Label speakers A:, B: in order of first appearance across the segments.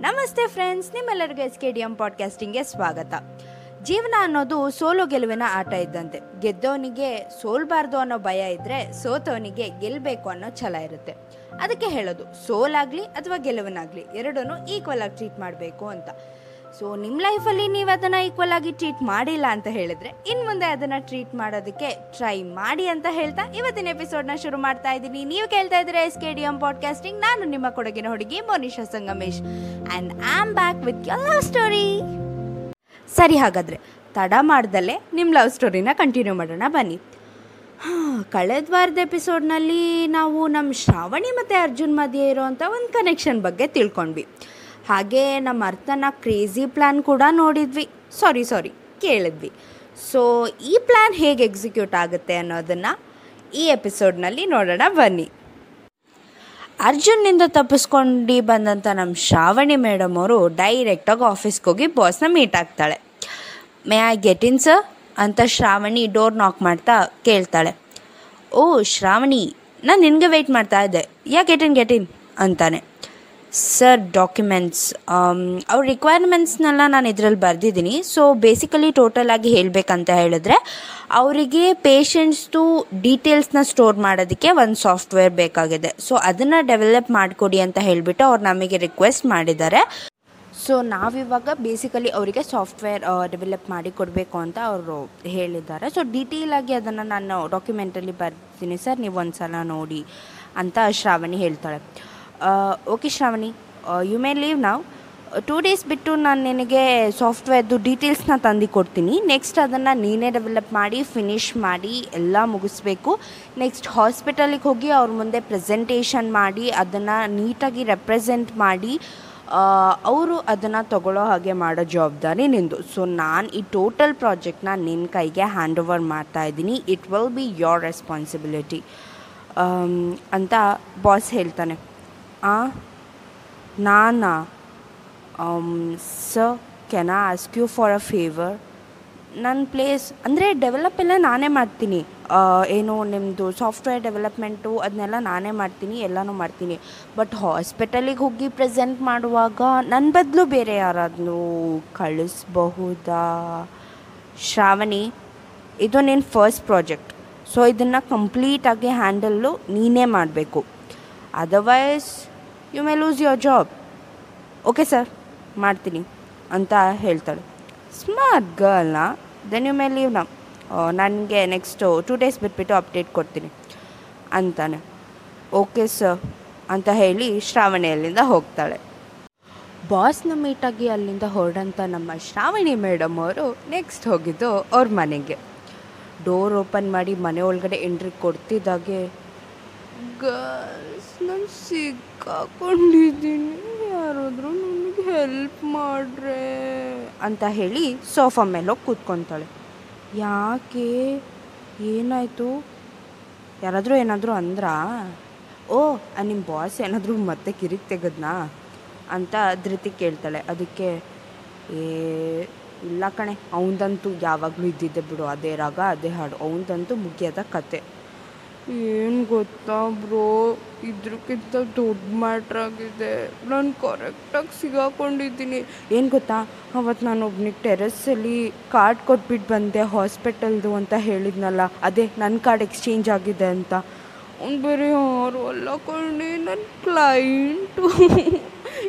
A: ನಮಸ್ತೆ ಫ್ರೆಂಡ್ಸ್ ನಿಮ್ಮೆಲ್ಲರಿಗೂ S K D M ಪಾಡ್ಕಾಸ್ಟಿಂಗ್ಗೆ ಸ್ವಾಗತ. ಜೀವನ ಅನ್ನೋದು ಸೋಲು ಗೆಲುವಿನ ಆಟ ಇದ್ದಂತೆ. ಗೆದ್ದವನಿಗೆ ಸೋಲ್ಬಾರ್ದು ಅನ್ನೋ ಭಯ ಇದ್ರೆ ಸೋತವನಿಗೆ ಗೆಲ್ಲಬೇಕು ಅನ್ನೋ ಛಲ ಇರುತ್ತೆ. ಅದಕ್ಕೆ ಹೇಳೋದು, ಸೋಲಾಗ್ಲಿ ಅಥವಾ ಗೆಲುವನಾಗ್ಲಿ, ಎರಡನ್ನೂ ಈಕ್ವಲ್ ಆಗಿ ಟ್ರೀಟ್ ಮಾಡಬೇಕು ಅಂತ. ಸೊ ನಿಮ್ಮ ಲೈಫಲ್ಲಿ ನೀವು ಅದನ್ನು ಈಕ್ವಲ್ ಆಗಿ ಟ್ರೀಟ್ ಮಾಡಿಲ್ಲ ಅಂತ ಹೇಳಿದ್ರೆ, ಇನ್ ಮುಂದೆ ಅದನ್ನು ಟ್ರೀಟ್ ಮಾಡೋದಕ್ಕೆ ಟ್ರೈ ಮಾಡಿ ಅಂತ ಹೇಳ್ತಾ ಇವತ್ತಿನ ಎಪಿಸೋಡ್ನ ಶುರು ಮಾಡ್ತಾ ಇದ್ದೀನಿ. ನೀವು ಕೇಳ್ತಾ ಇದ್ರೆ S K D M podcasting ನಾನು ನಿಮ್ಮ ಕೊಡಗಿನ ಹುಡುಗಿ Monisha Sangamesh. And am back with your love story ಸರಿ ಹಾಗಾದರೆ, ತಡ ಮಾಡ್ದಲ್ಲೇ ನಿಮ್ಮ ಲವ್ ಸ್ಟೋರಿನ ಕಂಟಿನ್ಯೂ ಮಾಡೋಣ, ಬನ್ನಿ. ಕಳೆದ ವಾರದ ಎಪಿಸೋಡ್ನಲ್ಲಿ ನಾವು ನಮ್ಮ ಶ್ರಾವಣಿ ಮತ್ತು ಅರ್ಜುನ್ ಮಧ್ಯೆ ಇರೋವಂಥ ಒಂದು ಕನೆಕ್ಷನ್ ಬಗ್ಗೆ ತಿಳ್ಕೊಂಡ್ವಿ. ಹಾಗೆ ನಮ್ಮ ಅರ್ಥನ ಕ್ರೇಜಿ ಪ್ಲ್ಯಾನ್ ಕೂಡ ನೋಡಿದ್ವಿ. ಸಾರಿ ಸಾರಿ ಕೇಳಿದ್ವಿ. ಸೊ ಈ ಪ್ಲ್ಯಾನ್ ಹೇಗೆ ಎಕ್ಸಿಕ್ಯೂಟ್ ಆಗುತ್ತೆ ಅನ್ನೋದನ್ನು ಈ ಎಪಿಸೋಡ್ನಲ್ಲಿ ನೋಡೋಣ, ಬನ್ನಿ. ಅರ್ಜುನ್ನಿಂದ ತಪ್ಪಿಸ್ಕೊಂಡು ಬಂದಂಥ ನಮ್ಮ ಶ್ರಾವಣಿ ಮೇಡಮ್ ಅವರು ಡೈರೆಕ್ಟಾಗಿ ಆಫೀಸ್ಗೆ ಹೋಗಿ ಬಾಸ್ನ ಮೀಟ್ ಆಗ್ತಾಳೆ. May I get in sir ಅಂತ ಶ್ರಾವಣಿ ಡೋರ್ ನಾಕ್ ಮಾಡ್ತಾ ಕೇಳ್ತಾಳೆ. ಓ, ಶ್ರಾವಣಿ, ನಾನು ನಿನಗೆ ವೆಯ್ಟ್ ಮಾಡ್ತಾ ಇದ್ದೆ. ಯಾ ಗೆಟ್ ಇನ್ ಗೆಟ್ ಇನ್ ಅಂತಾನೆ. ಸರ್ ಡಾಕ್ಯುಮೆಂಟ್ಸ್ ಅವ್ರ ರಿಕ್ವೈರ್ಮೆಂಟ್ಸ್ನೆಲ್ಲ ನಾನು ಇದರಲ್ಲಿ ಬರೆದಿದ್ದೀನಿ. ಸೊ ಬೇಸಿಕಲಿ ಟೋಟಲ್ ಆಗಿ ಹೇಳಬೇಕಂತ ಹೇಳಿದ್ರೆ, ಅವರಿಗೆ ಪೇಷಂಟ್ಸ್ದು ಡೀಟೇಲ್ಸ್ನ ಸ್ಟೋರ್ ಮಾಡೋದಕ್ಕೆ ಒಂದು ಸಾಫ್ಟ್ವೇರ್ ಬೇಕಾಗಿದೆ. ಸೊ ಅದನ್ನು ಡೆವಲಪ್ ಮಾಡಿಕೊಡಿ ಅಂತ ಹೇಳಿಬಿಟ್ಟು ಅವ್ರು ನಮಗೆ ರಿಕ್ವೆಸ್ಟ್ ಮಾಡಿದ್ದಾರೆ. ಸೊ ನಾವಿವಾಗ ಬೇಸಿಕಲಿ ಅವರಿಗೆ ಸಾಫ್ಟ್ವೇರ್ ಡೆವಲಪ್ ಮಾಡಿ ಕೊಡಬೇಕು ಅಂತ ಅವರು ಹೇಳಿದ್ದಾರೆ. ಸೊ ಡೀಟೇಲಾಗಿ ಅದನ್ನು ನಾನು ಡಾಕ್ಯುಮೆಂಟಲ್ಲಿ ಬರ್ತೀನಿ ಸರ್, ನೀವು ಒಂದು ಸಲ ನೋಡಿ ಅಂತ ಶ್ರಾವಣಿ ಹೇಳ್ತಾಳೆ. Okay Shravani you may leave ನಾವು ಟೂ ಡೇಸ್ ಬಿಟ್ಟು ನಾನು ನಿನಗೆ ಸಾಫ್ಟ್ವೇರ್ದು ಡೀಟೇಲ್ಸ್ನ ತಂದು ಕೊಡ್ತೀನಿ. ನೆಕ್ಸ್ಟ್ ಅದನ್ನು ನೀನೇ ಡೆವಲಪ್ ಮಾಡಿ ಫಿನಿಷ್ ಮಾಡಿ, ಎಲ್ಲ ಮುಗಿಸ್ಬೇಕು. ನೆಕ್ಸ್ಟ್ ಹಾಸ್ಪಿಟಲಿಗೆ ಹೋಗಿ ಅವ್ರ ಮುಂದೆ ಪ್ರೆಸೆಂಟೇಷನ್ ಮಾಡಿ, ಅದನ್ನು ನೀಟಾಗಿ ರೆಪ್ರೆಸೆಂಟ್ ಮಾಡಿ ಅವರು ಅದನ್ನು ತಗೊಳ್ಳೋ ಹಾಗೆ ಮಾಡೋ ಜವಾಬ್ದಾರಿ ನಿಂದು. ಸೊ ನಾನು ಈ ಟೋಟಲ್ ಪ್ರಾಜೆಕ್ಟ್ನ ನಿನ್ನ ಕೈಗೆ ಹ್ಯಾಂಡ್ ಓವರ್ ಮಾಡ್ತಾ ಇದ್ದೀನಿ. It will be your responsibility ಅಂತ ಬಾಸ್ ಹೇಳ್ತಾನೆ. ಆ? ನಾನಾ? ಸ can I ask you for a favour ನನ್ನ ಪ್ಲೇಸ್ ಅಂದರೆ ಡೆವಲಪ್ ಎಲ್ಲ ನಾನೇ ಮಾಡ್ತೀನಿ. ಏನು ನಿಮ್ಮದು ಸಾಫ್ಟ್ವೇರ್ ಡೆವಲಪ್ಮೆಂಟು ಅದನ್ನೆಲ್ಲ ನಾನೇ ಮಾಡ್ತೀನಿ, ಎಲ್ಲನೂ ಮಾಡ್ತೀನಿ. ಬಟ್ ಹಾಸ್ಪಿಟಲಿಗೆ ಹೋಗಿ ಪ್ರೆಸೆಂಟ್ ಮಾಡುವಾಗ ನನ್ನ ಬದಲು ಬೇರೆ ಯಾರಾದರೂ ಕಳಿಸ್ಬಹುದಾ? ಶ್ರಾವಣಿ, ಇದು ನಿನ್ನ ಫಸ್ಟ್ ಪ್ರಾಜೆಕ್ಟ್ ಸೊ ಇದನ್ನು ಕಂಪ್ಲೀಟಾಗಿ ಹ್ಯಾಂಡಲ್ಲು ನೀನೇ ಮಾಡಬೇಕು. Otherwise you may lose your job okay sir ಮಾಡ್ತೀನಿ ಅಂತ ಹೇಳ್ತಾಳೆ. ಸ್ಮಾರ್ಟ್ ಗರ್ಲ್ನ ದೆನ್ ಯು ಮೇ ಲೀವ್ ನಾ ನನಗೆ ನೆಕ್ಸ್ಟು ಟೂ ಡೇಸ್ ಬಿಟ್ಬಿಟ್ಟು ಅಪ್ಡೇಟ್ ಕೊಡ್ತೀನಿ ಅಂತಾನೆ. ಓಕೆ ಸರ್ ಅಂತ ಹೇಳಿ ಶ್ರಾವಣಿಯಲ್ಲಿಂದ ಹೋಗ್ತಾಳೆ. ಬಾಸ್ನ ಮೀಟಾಗಿ ಅಲ್ಲಿಂದ ಹೊರಡಂಥ ನಮ್ಮ ಶ್ರಾವಣಿ ಮೇಡಮ್ ಅವರು ನೆಕ್ಸ್ಟ್ ಹೋಗಿದ್ದು ಅವ್ರ ಮನೆಗೆ. ಡೋರ್ ಓಪನ್ ಮಾಡಿ ಮನೆ ಒಳಗಡೆ ಎಂಟ್ರಿ ಕೊಡ್ತಿದ್ದಾಗೆ ಗರ್ಲ್ಸ್ ನಾನು ಸಿಕ್ಕಾಕೊಂಡಿದ್ದೀನಿ. ಯಾರಾದರೂ ನನಗೆ ಹೆಲ್ಪ್ ಮಾಡ್ರೆ. ಅಂತ ಹೇಳಿ ಸೋಫಾ ಮೇಲೆ ಹೋಗಿ ಕೂತ್ಕೊತಾಳೆ. ಯಾಕೆ? ಏನಾಯಿತು? ಯಾರಾದರೂ ಏನಾದರೂ ಅಂದ್ರಾ? ಓ ನಿಮ್ಮ ಬಾಸ್ ಏನಾದರೂ ಮತ್ತೆ ಕಿರಿಕ್ ತೆಗೆದ್ನಾ? ಅಂತ ಧೃತಿ ಕೇಳ್ತಾಳೆ. ಅದಕ್ಕೆ, ಏ, ಇಲ್ಲ ಕಣೆ. ಅವನದಂತೂ ಯಾವಾಗಲೂ ಇದ್ದಿದ್ದೆ ಬಿಡು. ಅದೇ ರಾಗ, ಅದೇ ಹಾಡು. ಅವನದಂತೂ ಮುಗಿಯದ ಕತೆ. ಏನು ಗೊತ್ತಾ ಬ್ರೋ? ಇದ್ರಕ್ಕಿಂತ ದೊಡ್ಡ ಮ್ಯಾಟ್ರ್ ಆಗಿದೆ. ನಾನು ಕರೆಕ್ಟಾಗಿ ಸಿಗಾಕೊಂಡಿದ್ದೀನಿ. ಏನು ಗೊತ್ತಾ? ಅವತ್ತು ನಾನು ಒಬ್ನಿಗೆ ಟೆರೆಸ್ಸಲ್ಲಿ ಕಾರ್ಡ್ ಕೊಟ್ಬಿಟ್ಟು ಬಂದೆ ಹಾಸ್ಪಿಟಲ್ದು ಅಂತ ಹೇಳಿದ್ನಲ್ಲ. ಅದೇ ನನ್ನ ಕಾರ್ಡ್ ಎಕ್ಸ್ಚೇಂಜ್ ಆಗಿದೆ ಅಂತ. ಅವ್ನು ಬೇರೆ ಯಾರು ಅಲ್ಲ ನನ್ನ ಕ್ಲೈಂಟು.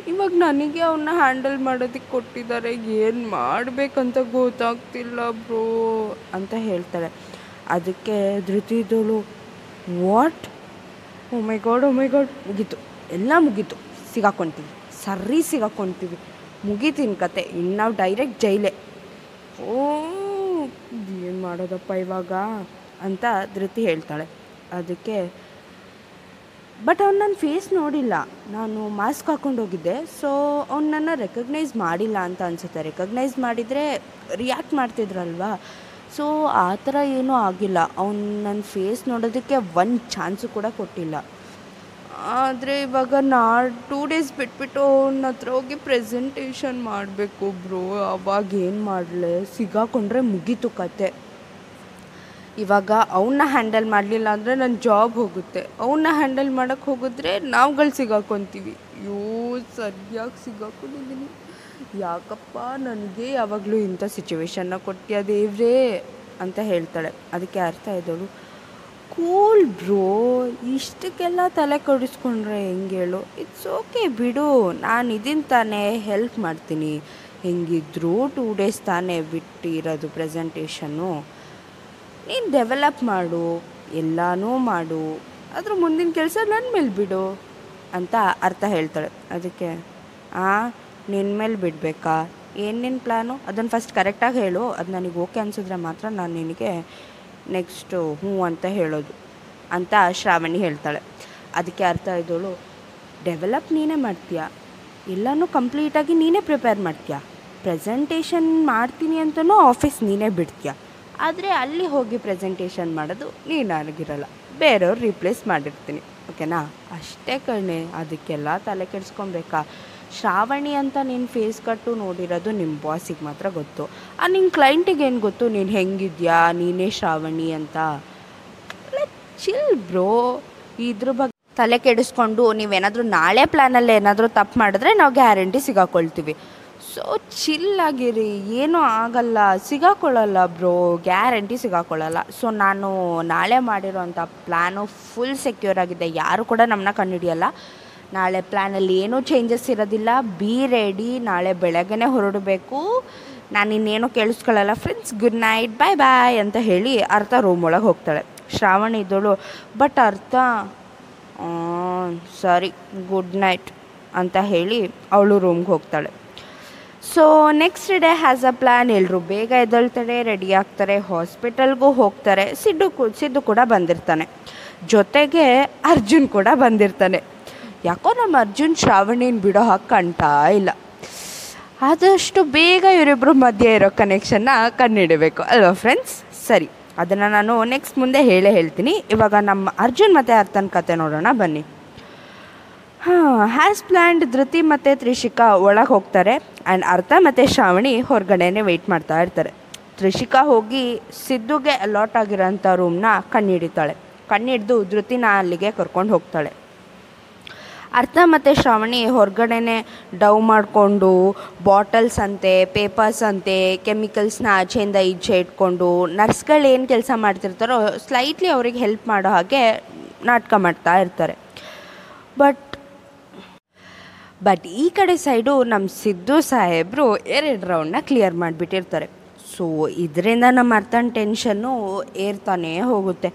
A: ಇವಾಗ ನನಗೆ ಅವನ್ನ ಹ್ಯಾಂಡಲ್ ಮಾಡೋದಕ್ಕೆ ಕೊಟ್ಟಿದ್ದಾರೆ. ಏನು ಮಾಡಬೇಕಂತ ಗೊತ್ತಾಗ್ತಿಲ್ಲ ಬ್ರೋ ಅಂತ ಹೇಳ್ತಾಳೆ ಅದಕ್ಕೆ ಧೃತಿದೋಳು what oh my god oh my god ಮುಗೀತು. ಎಲ್ಲ ಮುಗೀತು. ಸಿಗಾಕೊಂತೀವಿ. ಸರಿ ಸಿಗಾಕೊಂತೀವಿ. ಮುಗೀತೀನಿ ಕತೆ. ಇನ್ನು ನಾವು ಡೈರೆಕ್ಟ್ ಜೈಲೇ. ಓ, ಏನು ಮಾಡೋದಪ್ಪ ಇವಾಗ? ಅಂತ ಧೃತಿ ಹೇಳ್ತಾಳೆ. ಅದಕ್ಕೆ ಬಟ್ ಅವ್ನು ನನ್ನ ಫೇಸ್ ನೋಡಿಲ್ಲ. ನಾನು ಮಾಸ್ಕ್ ಹಾಕ್ಕೊಂಡು ಹೋಗಿದ್ದೆ. ಸೊ ಅವ್ನು ನನ್ನ ರೆಕಗ್ನೈಸ್ ಮಾಡಿಲ್ಲ ಅಂತ ಅನಿಸುತ್ತೆ. ರೆಕಗ್ನೈಸ್ ಮಾಡಿದರೆ ರಿಯಾಕ್ಟ್ ಮಾಡ್ತಿದ್ರಲ್ವಾ? ಸೊ ಆ ಥರ ಏನೂ ಆಗಿಲ್ಲ. ಅವ್ನು ನನ್ನ ಫೇಸ್ ನೋಡೋದಕ್ಕೆ ಒಂದು ಚಾನ್ಸು ಕೂಡ ಕೊಟ್ಟಿಲ್ಲ. ಆದರೆ ಇವಾಗ ನಾ ಟೂ ಡೇಸ್ ಬಿಟ್ಬಿಟ್ಟು ಅವನ ಹತ್ರ ಹೋಗಿ ಪ್ರೆಸೆಂಟೇಷನ್ ಮಾಡಬೇಕು ಬ್ರೋ ಅವಾಗ ಏನು ಮಾಡಲೆ? ಸಿಗಾಕೊಂಡ್ರೆ ಮುಗೀತು ಕತೆ. ಇವಾಗ ಅವನ್ನ ಹ್ಯಾಂಡಲ್ ಮಾಡಲಿಲ್ಲ ಅಂದರೆ ನನ್ನ ಜಾಬ್ ಹೋಗುತ್ತೆ. ಅವನ್ನ ಹ್ಯಾಂಡಲ್ ಮಾಡೋಕ್ಕೆ ಹೋಗಿದ್ರೆ ನಾವುಗಳು ಸಿಗಾಕೊತೀವಿ. ಅಯ್ಯೋ ಸರಿಯಾಗಿ ಸಿಗಾಕೊಂಡಿದ್ದೀನಿ ಯಾಕಪ್ಪ, ನನಗೆ ಯಾವಾಗಲೂ ಇಂಥ ಸಿಚುವೇಶನ್ನ ಕೊಟ್ಟಿಯ ದೇವ್ರೇ ಅಂತ ಹೇಳ್ತಾಳೆ. ಅದಕ್ಕೆ ಅರ್ಥ ಇದ್ದವಳು ಕೂಲ್ ಬ್ರೋ, ಇಷ್ಟಕ್ಕೆಲ್ಲ ತಲೆ ಕಡಿಸ್ಕೊಂಡ್ರೆ ಹೆಂಗೆ ಹೇಳು? ಇಟ್ಸ್ ಓಕೆ ಬಿಡು. ನಾನು ಇದನ್ನು ತಾನೇ ಹೆಲ್ಪ್ ಮಾಡ್ತೀನಿ. ಹೆಂಗಿದ್ರು ಟೂ ಡೇಸ್ ತಾನೇ ಬಿಟ್ಟಿರೋದು ಪ್ರೆಸೆಂಟೇಷನ್ನು ನೀನು ಡೆವಲಪ್ ಮಾಡು, ಎಲ್ಲನೂ ಮಾಡು. ಅದ್ರ ಮುಂದಿನ ಕೆಲಸ ನನ್ನ ಮೇಲೆ ಬಿಡು. ಅಂತ ಅರ್ಥ ಹೇಳ್ತಾಳೆ. ಅದಕ್ಕೆ, ಆ ನಿನ್ನ ಮೇಲೆ ಬಿಡಬೇಕಾ? ಏನೇನು ಪ್ಲ್ಯಾನು ಅದನ್ನು ಫಸ್ಟ್ ಕರೆಕ್ಟಾಗಿ ಹೇಳು. ಅದು ನನಗೆ ಓಕೆ ಅನಿಸಿದ್ರೆ ಮಾತ್ರ ನಾನು ನಿನಗೆ ನೆಕ್ಸ್ಟು ಹ್ಞೂ ಅಂತ ಹೇಳೋದು ಅಂತ ಶ್ರಾವಣಿ ಹೇಳ್ತಾಳೆ. ಅದಕ್ಕೆ ಅರ್ಥ ಇದ್ದೋಳು ಡೆವಲಪ್ ನೀನೇ ಮಾಡ್ತೀಯ? ಎಲ್ಲನೂ ಕಂಪ್ಲೀಟಾಗಿ ನೀನೇ ಪ್ರಿಪೇರ್ ಮಾಡ್ತೀಯ? ಪ್ರೆಸೆಂಟೇಷನ್ ಮಾಡ್ತೀನಿ ಅಂತಲೂ ಆಫೀಸ್ ನೀನೇ ಬಿಡ್ತೀಯ? ಆದರೆ ಅಲ್ಲಿ ಹೋಗಿ ಪ್ರೆಸೆಂಟೇಷನ್ ಮಾಡೋದು ನೀನಾಗಿರಲ್ಲ ಬೇರೆಯವ್ರು ರಿಪ್ಲೇಸ್ ಮಾಡಿರ್ತೀನಿ. ಓಕೆನಾ ಅಷ್ಟೇ ಕಣೆ. ಅದಕ್ಕೆಲ್ಲ ತಲೆ ಕೆಡಿಸ್ಕೊಬೇಕಾ? ಶ್ರಾವಣಿ ಅಂತ ನಿನ್ನ ಫೇಸ್ ಕಟ್ಟು ನೋಡಿರೋದು ನಿಮ್ಮ ಬಾಸಿಗೆ ಮಾತ್ರ ಗೊತ್ತು. ಆ ನಿನ್ನ ಕ್ಲೈಂಟಿಗೆ ಏನು ಗೊತ್ತು? ನೀನು ಹೆಂಗಿದ್ಯಾ? ನೀನೇ ಶ್ರಾವಣಿ ಅಂತ. ಚಿಲ್ ಬ್ರೋ ಇದ್ರ ಬಗ್ಗೆ ತಲೆ ಕೆಡಿಸ್ಕೊಂಡು ನೀವೇನಾದರೂ ನಾಳೆ ಪ್ಲ್ಯಾನಲ್ಲಿ ಏನಾದರೂ ತಪ್ಪು ಮಾಡಿದ್ರೆ ನಾವು ಗ್ಯಾರಂಟಿ ಸಿಗಾಕೊಳ್ತೀವಿ. ಸೊ ಆಗಿರಿ. ಏನೂ ಆಗಲ್ಲ. ಸಿಗಾಕೊಳ್ಳಲ್ಲ ಬ್ರೋ ಗ್ಯಾರಂಟಿ ಸಿಗಾಕೊಳ್ಳಲ್ಲ ಸೊ ನಾನು ನಾಳೆ ಮಾಡಿರೋಂಥ ಪ್ಲ್ಯಾನು ಫುಲ್ ಸೆಕ್ಯೂರ್ ಆಗಿದೆ. ಯಾರು ಕೂಡ ನಮ್ಮನ್ನ ಕಂಡುಹಿಡಿಯಲ್ಲ. ನಾಳೆ ಪ್ಲ್ಯಾನಲ್ಲಿ ಏನೂ ಚೇಂಜಸ್ ಇರೋದಿಲ್ಲ. ಬಿ ರೆಡಿ ನಾಳೆ ಬೆಳಗ್ಗೆ ಹೊರಡಬೇಕು. ನಾನು ಇನ್ನೇನು ಕೇಳಿಸ್ಕೊಳ್ಳಲ್ಲ. Friends good night bye bye ಅಂತ ಹೇಳಿ ಅರ್ಥ ರೂಮ್ ಒಳಗೆ ಹೋಗ್ತಾಳೆ. ಶ್ರಾವಣಿ ಇದ್ದಳು. ಬಟ್ ಅರ್ಥ ಸಾರಿ ಗುಡ್ ನೈಟ್ ಅಂತ ಹೇಳಿ ಅವಳು ರೂಮ್ಗೆ ಹೋಗ್ತಾಳೆ. So next day has a plan ಎಲ್ಲರೂ ಬೇಗ ಎದ್ದೇಳ್ತಾರೆ ರೆಡಿ ಆಗ್ತಾರೆ ಹಾಸ್ಪಿಟಲ್ಗೂ ಹೋಗ್ತಾರೆ. ಸಿದ್ದು ಸಿದ್ದು ಕೂಡ ಬಂದಿರ್ತಾನೆ. ಜೊತೆಗೆ ಅರ್ಜುನ್ ಕೂಡ ಬಂದಿರ್ತಾನೆ. ಯಾಕೋ ನಮ್ಮ ಅರ್ಜುನ್ ಶ್ರಾವಣಿನ ಬಿಡೋ ಹಾಗೆ ಕಾಣ್ತಾ ಇಲ್ಲ. ಆದಷ್ಟು ಬೇಗ ಇವರಿಬ್ಬರು ಮಧ್ಯೆ ಇರೋ ಕನೆಕ್ಷನ್ನ ಕಂಡುಹಿಡಬೇಕು. ಅಲ್ವಾ ಫ್ರೆಂಡ್ಸ್ ಸರಿ, ಅದನ್ನು ನಾನು ನೆಕ್ಸ್ಟ್ ಮುಂದೆ ಹೇಳೇ ಹೇಳ್ತೀನಿ. ಇವಾಗ ನಮ್ಮ ಅರ್ಜುನ್ ಮತ್ತು ಅರ್ಥನ ಕತೆ ನೋಡೋಣ, ಬನ್ನಿ. ಹಾಂ ಹ್ಯಾಸ್ ಪ್ಲ್ಯಾಂಡ್ ಧೃತಿ ಮತ್ತು ತ್ರಿಷಿಕಾ ಒಳಗೆ ಹೋಗ್ತಾರೆ ಆ್ಯಂಡ್ ಅರ್ಥ ಮತ್ತು ಶ್ರಾವಣಿ ಹೊರಗಡೆನೇ ವೆಯ್ಟ್ ಮಾಡ್ತಾ ಇರ್ತಾರೆ. ತ್ರಿಷಿಕಾ ಹೋಗಿ ಸಿದ್ದುಗೆ ಅಲಾಟ್ ಆಗಿರೋಂಥ ರೂಮ್ನ ಕಣ್ಣಿಡಿತಾಳೆ ಕಣ್ಣಿಡ್ದು ಧೃತಿನ ಅಲ್ಲಿಗೆ ಕರ್ಕೊಂಡು ಹೋಗ್ತಾಳೆ. ಅರ್ಥ ಮತ್ತು ಶ್ರಾವಣಿ, ಹೊರಗಡೆನೆ ಡವ್ ಮಾಡಿಕೊಂಡು ಬಾಟಲ್ಸ್ ಅಂತೆ, ಪೇಪರ್ಸ್ ಅಂತೆ, ಕೆಮಿಕಲ್ಸ್ನ ಆಚೆಯಿಂದ ಈಚೆ ಇಟ್ಕೊಂಡು ನರ್ಸ್ಗಳು ಏನು ಕೆಲಸ ಮಾಡ್ತಿರ್ತಾರೋ ಸ್ಲೈಟ್ಲಿ ಅವ್ರಿಗೆ ಹೆಲ್ಪ್ ಮಾಡೋ ಹಾಗೆ ನಾಟಕ ಮಾಡ್ತಾ ಇರ್ತಾರೆ. ಬಟ್ ಬಟ್ ಈ ಕಡೆ ಸೈಡು ನಮ್ಮ ಸಿದ್ದು ಸಾಹೇಬರು ಎರಡು ರೌಂಡ್ನ ಕ್ಲಿಯರ್ ಮಾಡಿಬಿಟ್ಟಿರ್ತಾರೆ. ಸೊ, ಇದರಿಂದ ನಮ್ಮ ಅರ್ಥನ ಟೆನ್ಷನ್ನು ಏರ್ತಾನೇ ಹೋಗುತ್ತೆ.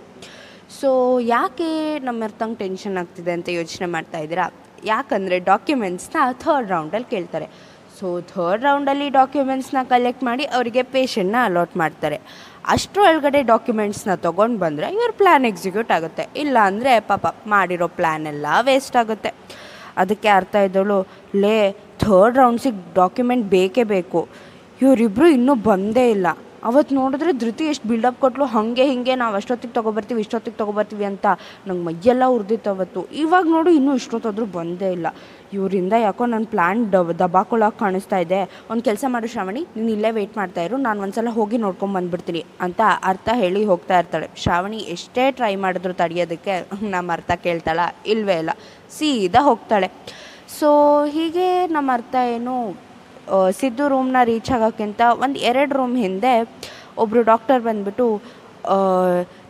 A: ಸೊ ಯಾಕೆ ನಮ್ಮ ಅರ್ಥಂಗೆ ಟೆನ್ಷನ್ ಆಗ್ತಿದೆ ಅಂತ ಯೋಚನೆ ಮಾಡ್ತಾ ಇದ್ದೀರಾ? ಯಾಕಂದರೆ ಡಾಕ್ಯುಮೆಂಟ್ಸ್ನ ಥರ್ಡ್ ರೌಂಡಲ್ಲಿ ಕೇಳ್ತಾರೆ. ಸೊ ಥರ್ಡ್ ರೌಂಡಲ್ಲಿ ಡಾಕ್ಯುಮೆಂಟ್ಸ್ನ ಕಲೆಕ್ಟ್ ಮಾಡಿ ಅವರಿಗೆ ಪೇಷಂಟ್ನ ಅಲಾಟ್ ಮಾಡ್ತಾರೆ. ಅಷ್ಟರೊಳಗಡೆ ಡಾಕ್ಯುಮೆಂಟ್ಸ್ನ ತೊಗೊಂಡು ಬಂದರೆ ಇವ್ರ ಪ್ಲ್ಯಾನ್ ಎಕ್ಸಿಕ್ಯೂಟ್ ಆಗುತ್ತೆ. ಇಲ್ಲ ಅಂದರೆ ಪಾಪ ಮಾಡಿರೋ ಪ್ಲ್ಯಾನ್ ಎಲ್ಲ ವೇಸ್ಟ್ ಆಗುತ್ತೆ. ಅದಕ್ಕೆ ಅರ್ಥ ಇದ್ದಳು, ಲೇ ಥರ್ಡ್ ರೌಂಡ್ಸಿಗೆ ಡಾಕ್ಯುಮೆಂಟ್ ಬೇಕೇ ಬೇಕು. ಇವರಿಬ್ಬರು ಇನ್ನೂ ಬಂದೇ ಇಲ್ಲ. ಅವತ್ತು ನೋಡಿದ್ರೆ ಧೃತಿ ಎಷ್ಟು ಬಿಲ್ಡಪ್ ಕೊಟ್ಲು, ಹಾಗೆ ಹಿಂಗೆ ನಾವು ಅಷ್ಟೊತ್ತಿಗೆ ತೊಗೊಬರ್ತೀವಿ, ಇಷ್ಟೊತ್ತಿಗೆ ತೊಗೊಬರ್ತೀವಿ ಅಂತ ನಂಗೆ ಮೈಯೆಲ್ಲ ಉರ್ದಿತ್ತು ಅವತ್ತು. ಇವಾಗ ನೋಡು ಇನ್ನೂ ಇಷ್ಟೊತ್ತಾದರೂ ಬಂದೇ ಇಲ್ಲ. ಇವರಿಂದ ಯಾಕೋ ನನ್ನ ಪ್ಲ್ಯಾನ್ ಡಬ್ ದಬಾಕೊಳಕ್ಕೆ ಕಾಣಿಸ್ತಾ ಇದೆ. ಒಂದು ಕೆಲಸ ಮಾಡು ಶ್ರಾವಣಿ, ನೀನು ಇಲ್ಲೇ ವೆಯ್ಟ್ ಮಾಡ್ತಾ ಇರು, ನಾನು ಒಂದ್ಸಲ ಹೋಗಿ ನೋಡ್ಕೊಂಡು ಬಂದ್ಬಿಡ್ತೀನಿ ಅಂತ ಅರ್ಥ ಹೇಳಿ ಹೋಗ್ತಾ ಇರ್ತಾಳೆ. ಶ್ರಾವಣಿ ಎಷ್ಟೇ ಟ್ರೈ ಮಾಡಿದ್ರು ತಡೆಯೋದಕ್ಕೆ ನಮ್ಮ ಅರ್ಥ ಕೇಳ್ತಾಳ, ಇಲ್ವೇ ಇಲ್ಲ. ಸೀದಾ ಹೋಗ್ತಾಳೆ. ಸೊ ಹೀಗೆ ನಮ್ಮ ಅರ್ಥ ಏನು ಸಿದ್ದು ರೂಮ್ನ ರೀಚ್ ಆಗೋಕ್ಕಿಂತ ಒಂದು ಎರಡು ರೂಮ್ ಹಿಂದೆ ಒಬ್ಬರು ಡಾಕ್ಟರ್ ಬಂದುಬಿಟ್ಟು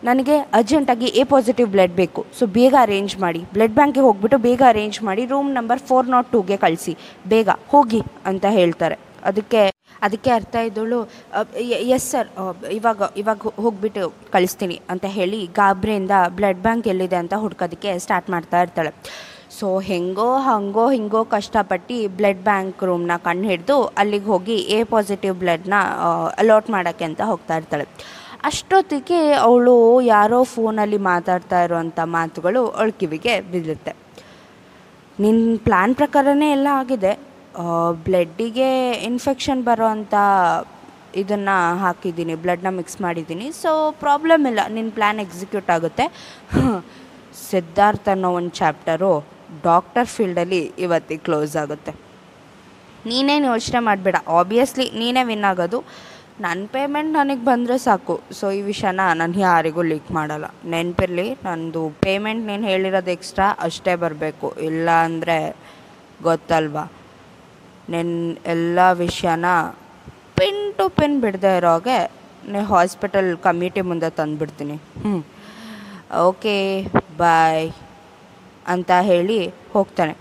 A: ನನಗೆ ಅರ್ಜೆಂಟಾಗಿ ಎ ಪಾಸಿಟಿವ್ ಬ್ಲಡ್ ಬೇಕು. ಸೊ ಬೇಗ ಅರೇಂಜ್ ಮಾಡಿ. ಬ್ಲಡ್ ಬ್ಯಾಂಕಿಗೆ ಹೋಗ್ಬಿಟ್ಟು ಬೇಗ ಅರೇಂಜ್ ಮಾಡಿ ರೂಮ್ ನಂಬರ್ ಫೋರ್ ನಾಟ್ ಟೂಗೆ ಕಳಿಸಿ. ಬೇಗ ಹೋಗಿ ಅಂತ ಹೇಳ್ತಾರೆ. ಅದಕ್ಕೆ ಅದಕ್ಕೆ ಅರ್ಥ ಇದ್ದಳು. ಎಸ್ ಸರ್ ಇವಾಗ ಇವಾಗ ಹೋಗ್ಬಿಟ್ಟು ಕಳಿಸ್ತೀನಿ ಅಂತ ಹೇಳಿ ಗಾಬ್ರಿಯಿಂದ ಬ್ಲಡ್ ಬ್ಯಾಂಕ್ ಎಲ್ಲಿದೆ ಅಂತ ಹುಡ್ಕೋದಕ್ಕೆ ಸ್ಟಾರ್ಟ್ ಮಾಡ್ತಾ ಇರ್ತಾಳೆ. ಸೊ ಹೆಂಗೋ ಹಂಗೋ ಹಿಂಗೋ ಕಷ್ಟಪಟ್ಟು ಬ್ಲಡ್ ಬ್ಯಾಂಕ್ ರೂಮ್ನ ಕಣ್ಣು ಹಿಡಿದು ಅಲ್ಲಿಗೆ ಹೋಗಿ ಎ ಪಾಸಿಟಿವ್ ಬ್ಲಡ್ನ ಅಲಾಟ್ ಮಾಡೋಕ್ಕೆ ಅಂತ ಹೋಗ್ತಾ ಇರ್ತಾಳೆ. ಅಷ್ಟೊತ್ತಿಗೆ ಅವಳು ಯಾರೋ ಫೋನಲ್ಲಿ ಮಾತಾಡ್ತಾ ಇರೋವಂಥ ಮಾತುಗಳು ಅವಳ ಕಿವಿಗೆ ಬಿದ್ದುತ್ತೆ ನಿನ್ನ ಪ್ಲ್ಯಾನ್ ಪ್ರಕಾರನೇ ಎಲ್ಲ ಆಗಿದೆ. ಬ್ಲಡ್ಡಿಗೆ ಇನ್ಫೆಕ್ಷನ್ ಬರೋ ಅಂಥ ಇದನ್ನು ಹಾಕಿದ್ದೀನಿ ಬ್ಲಡ್ನ ಮಿಕ್ಸ್ ಮಾಡಿದ್ದೀನಿ. ಸೊ ಪ್ರಾಬ್ಲಮ್ ಇಲ್ಲ. ನಿನ್ನ ಪ್ಲ್ಯಾನ್ ಎಕ್ಸಿಕ್ಯೂಟ್ ಆಗುತ್ತೆ. ಸಿದ್ಧಾರ್ಥ ಅನ್ನೋ ಒಂದು ಚಾಪ್ಟರು ಡಾಕ್ಟರ್ ಫೀಲ್ಡಲ್ಲಿ ಇವತ್ತಿಗೆ ಕ್ಲೋಸ್ ಆಗುತ್ತೆ. ನೀನೇನು ಯೋಚನೆ ಮಾಡಬೇಡ. ಆಬ್ವಿಯಸ್ಲಿ ನೀನೇ ವಿನ್ ಆಗೋದು. ನನ್ನ ಪೇಮೆಂಟ್ ನನಗೆ ಬಂದರೆ ಸಾಕು. ಸೊ ಈ ವಿಷಯನ ನಾನು ಯಾರಿಗೂ ಲೀಕ್ ಮಾಡಲ್ಲ. ನೆನಪಿರಲಿ ನಂದು ಪೇಮೆಂಟ್ ನೀನು ಹೇಳಿರೋದು ಎಕ್ಸ್ಟ್ರಾ ಅಷ್ಟೇ ಬರಬೇಕು. ಇಲ್ಲ ಅಂದರೆ ಗೊತ್ತಲ್ವಾ? ನೆನ್ ಎಲ್ಲ ವಿಷಯನ ಪಿನ್ ಟು ಪಿನ್ ಬಿಡದೆ ಇರೋಗೆ ಹಾಸ್ಪಿಟಲ್ ಕಮಿಟಿ ಮುಂದೆ ತಂದುಬಿಡ್ತೀನಿ. ಹ್ಞೂ ಓಕೆ ಬಾಯ್ ಅಂತ ಹೇಳಿ ಹೋಗ್ತಾನೆ.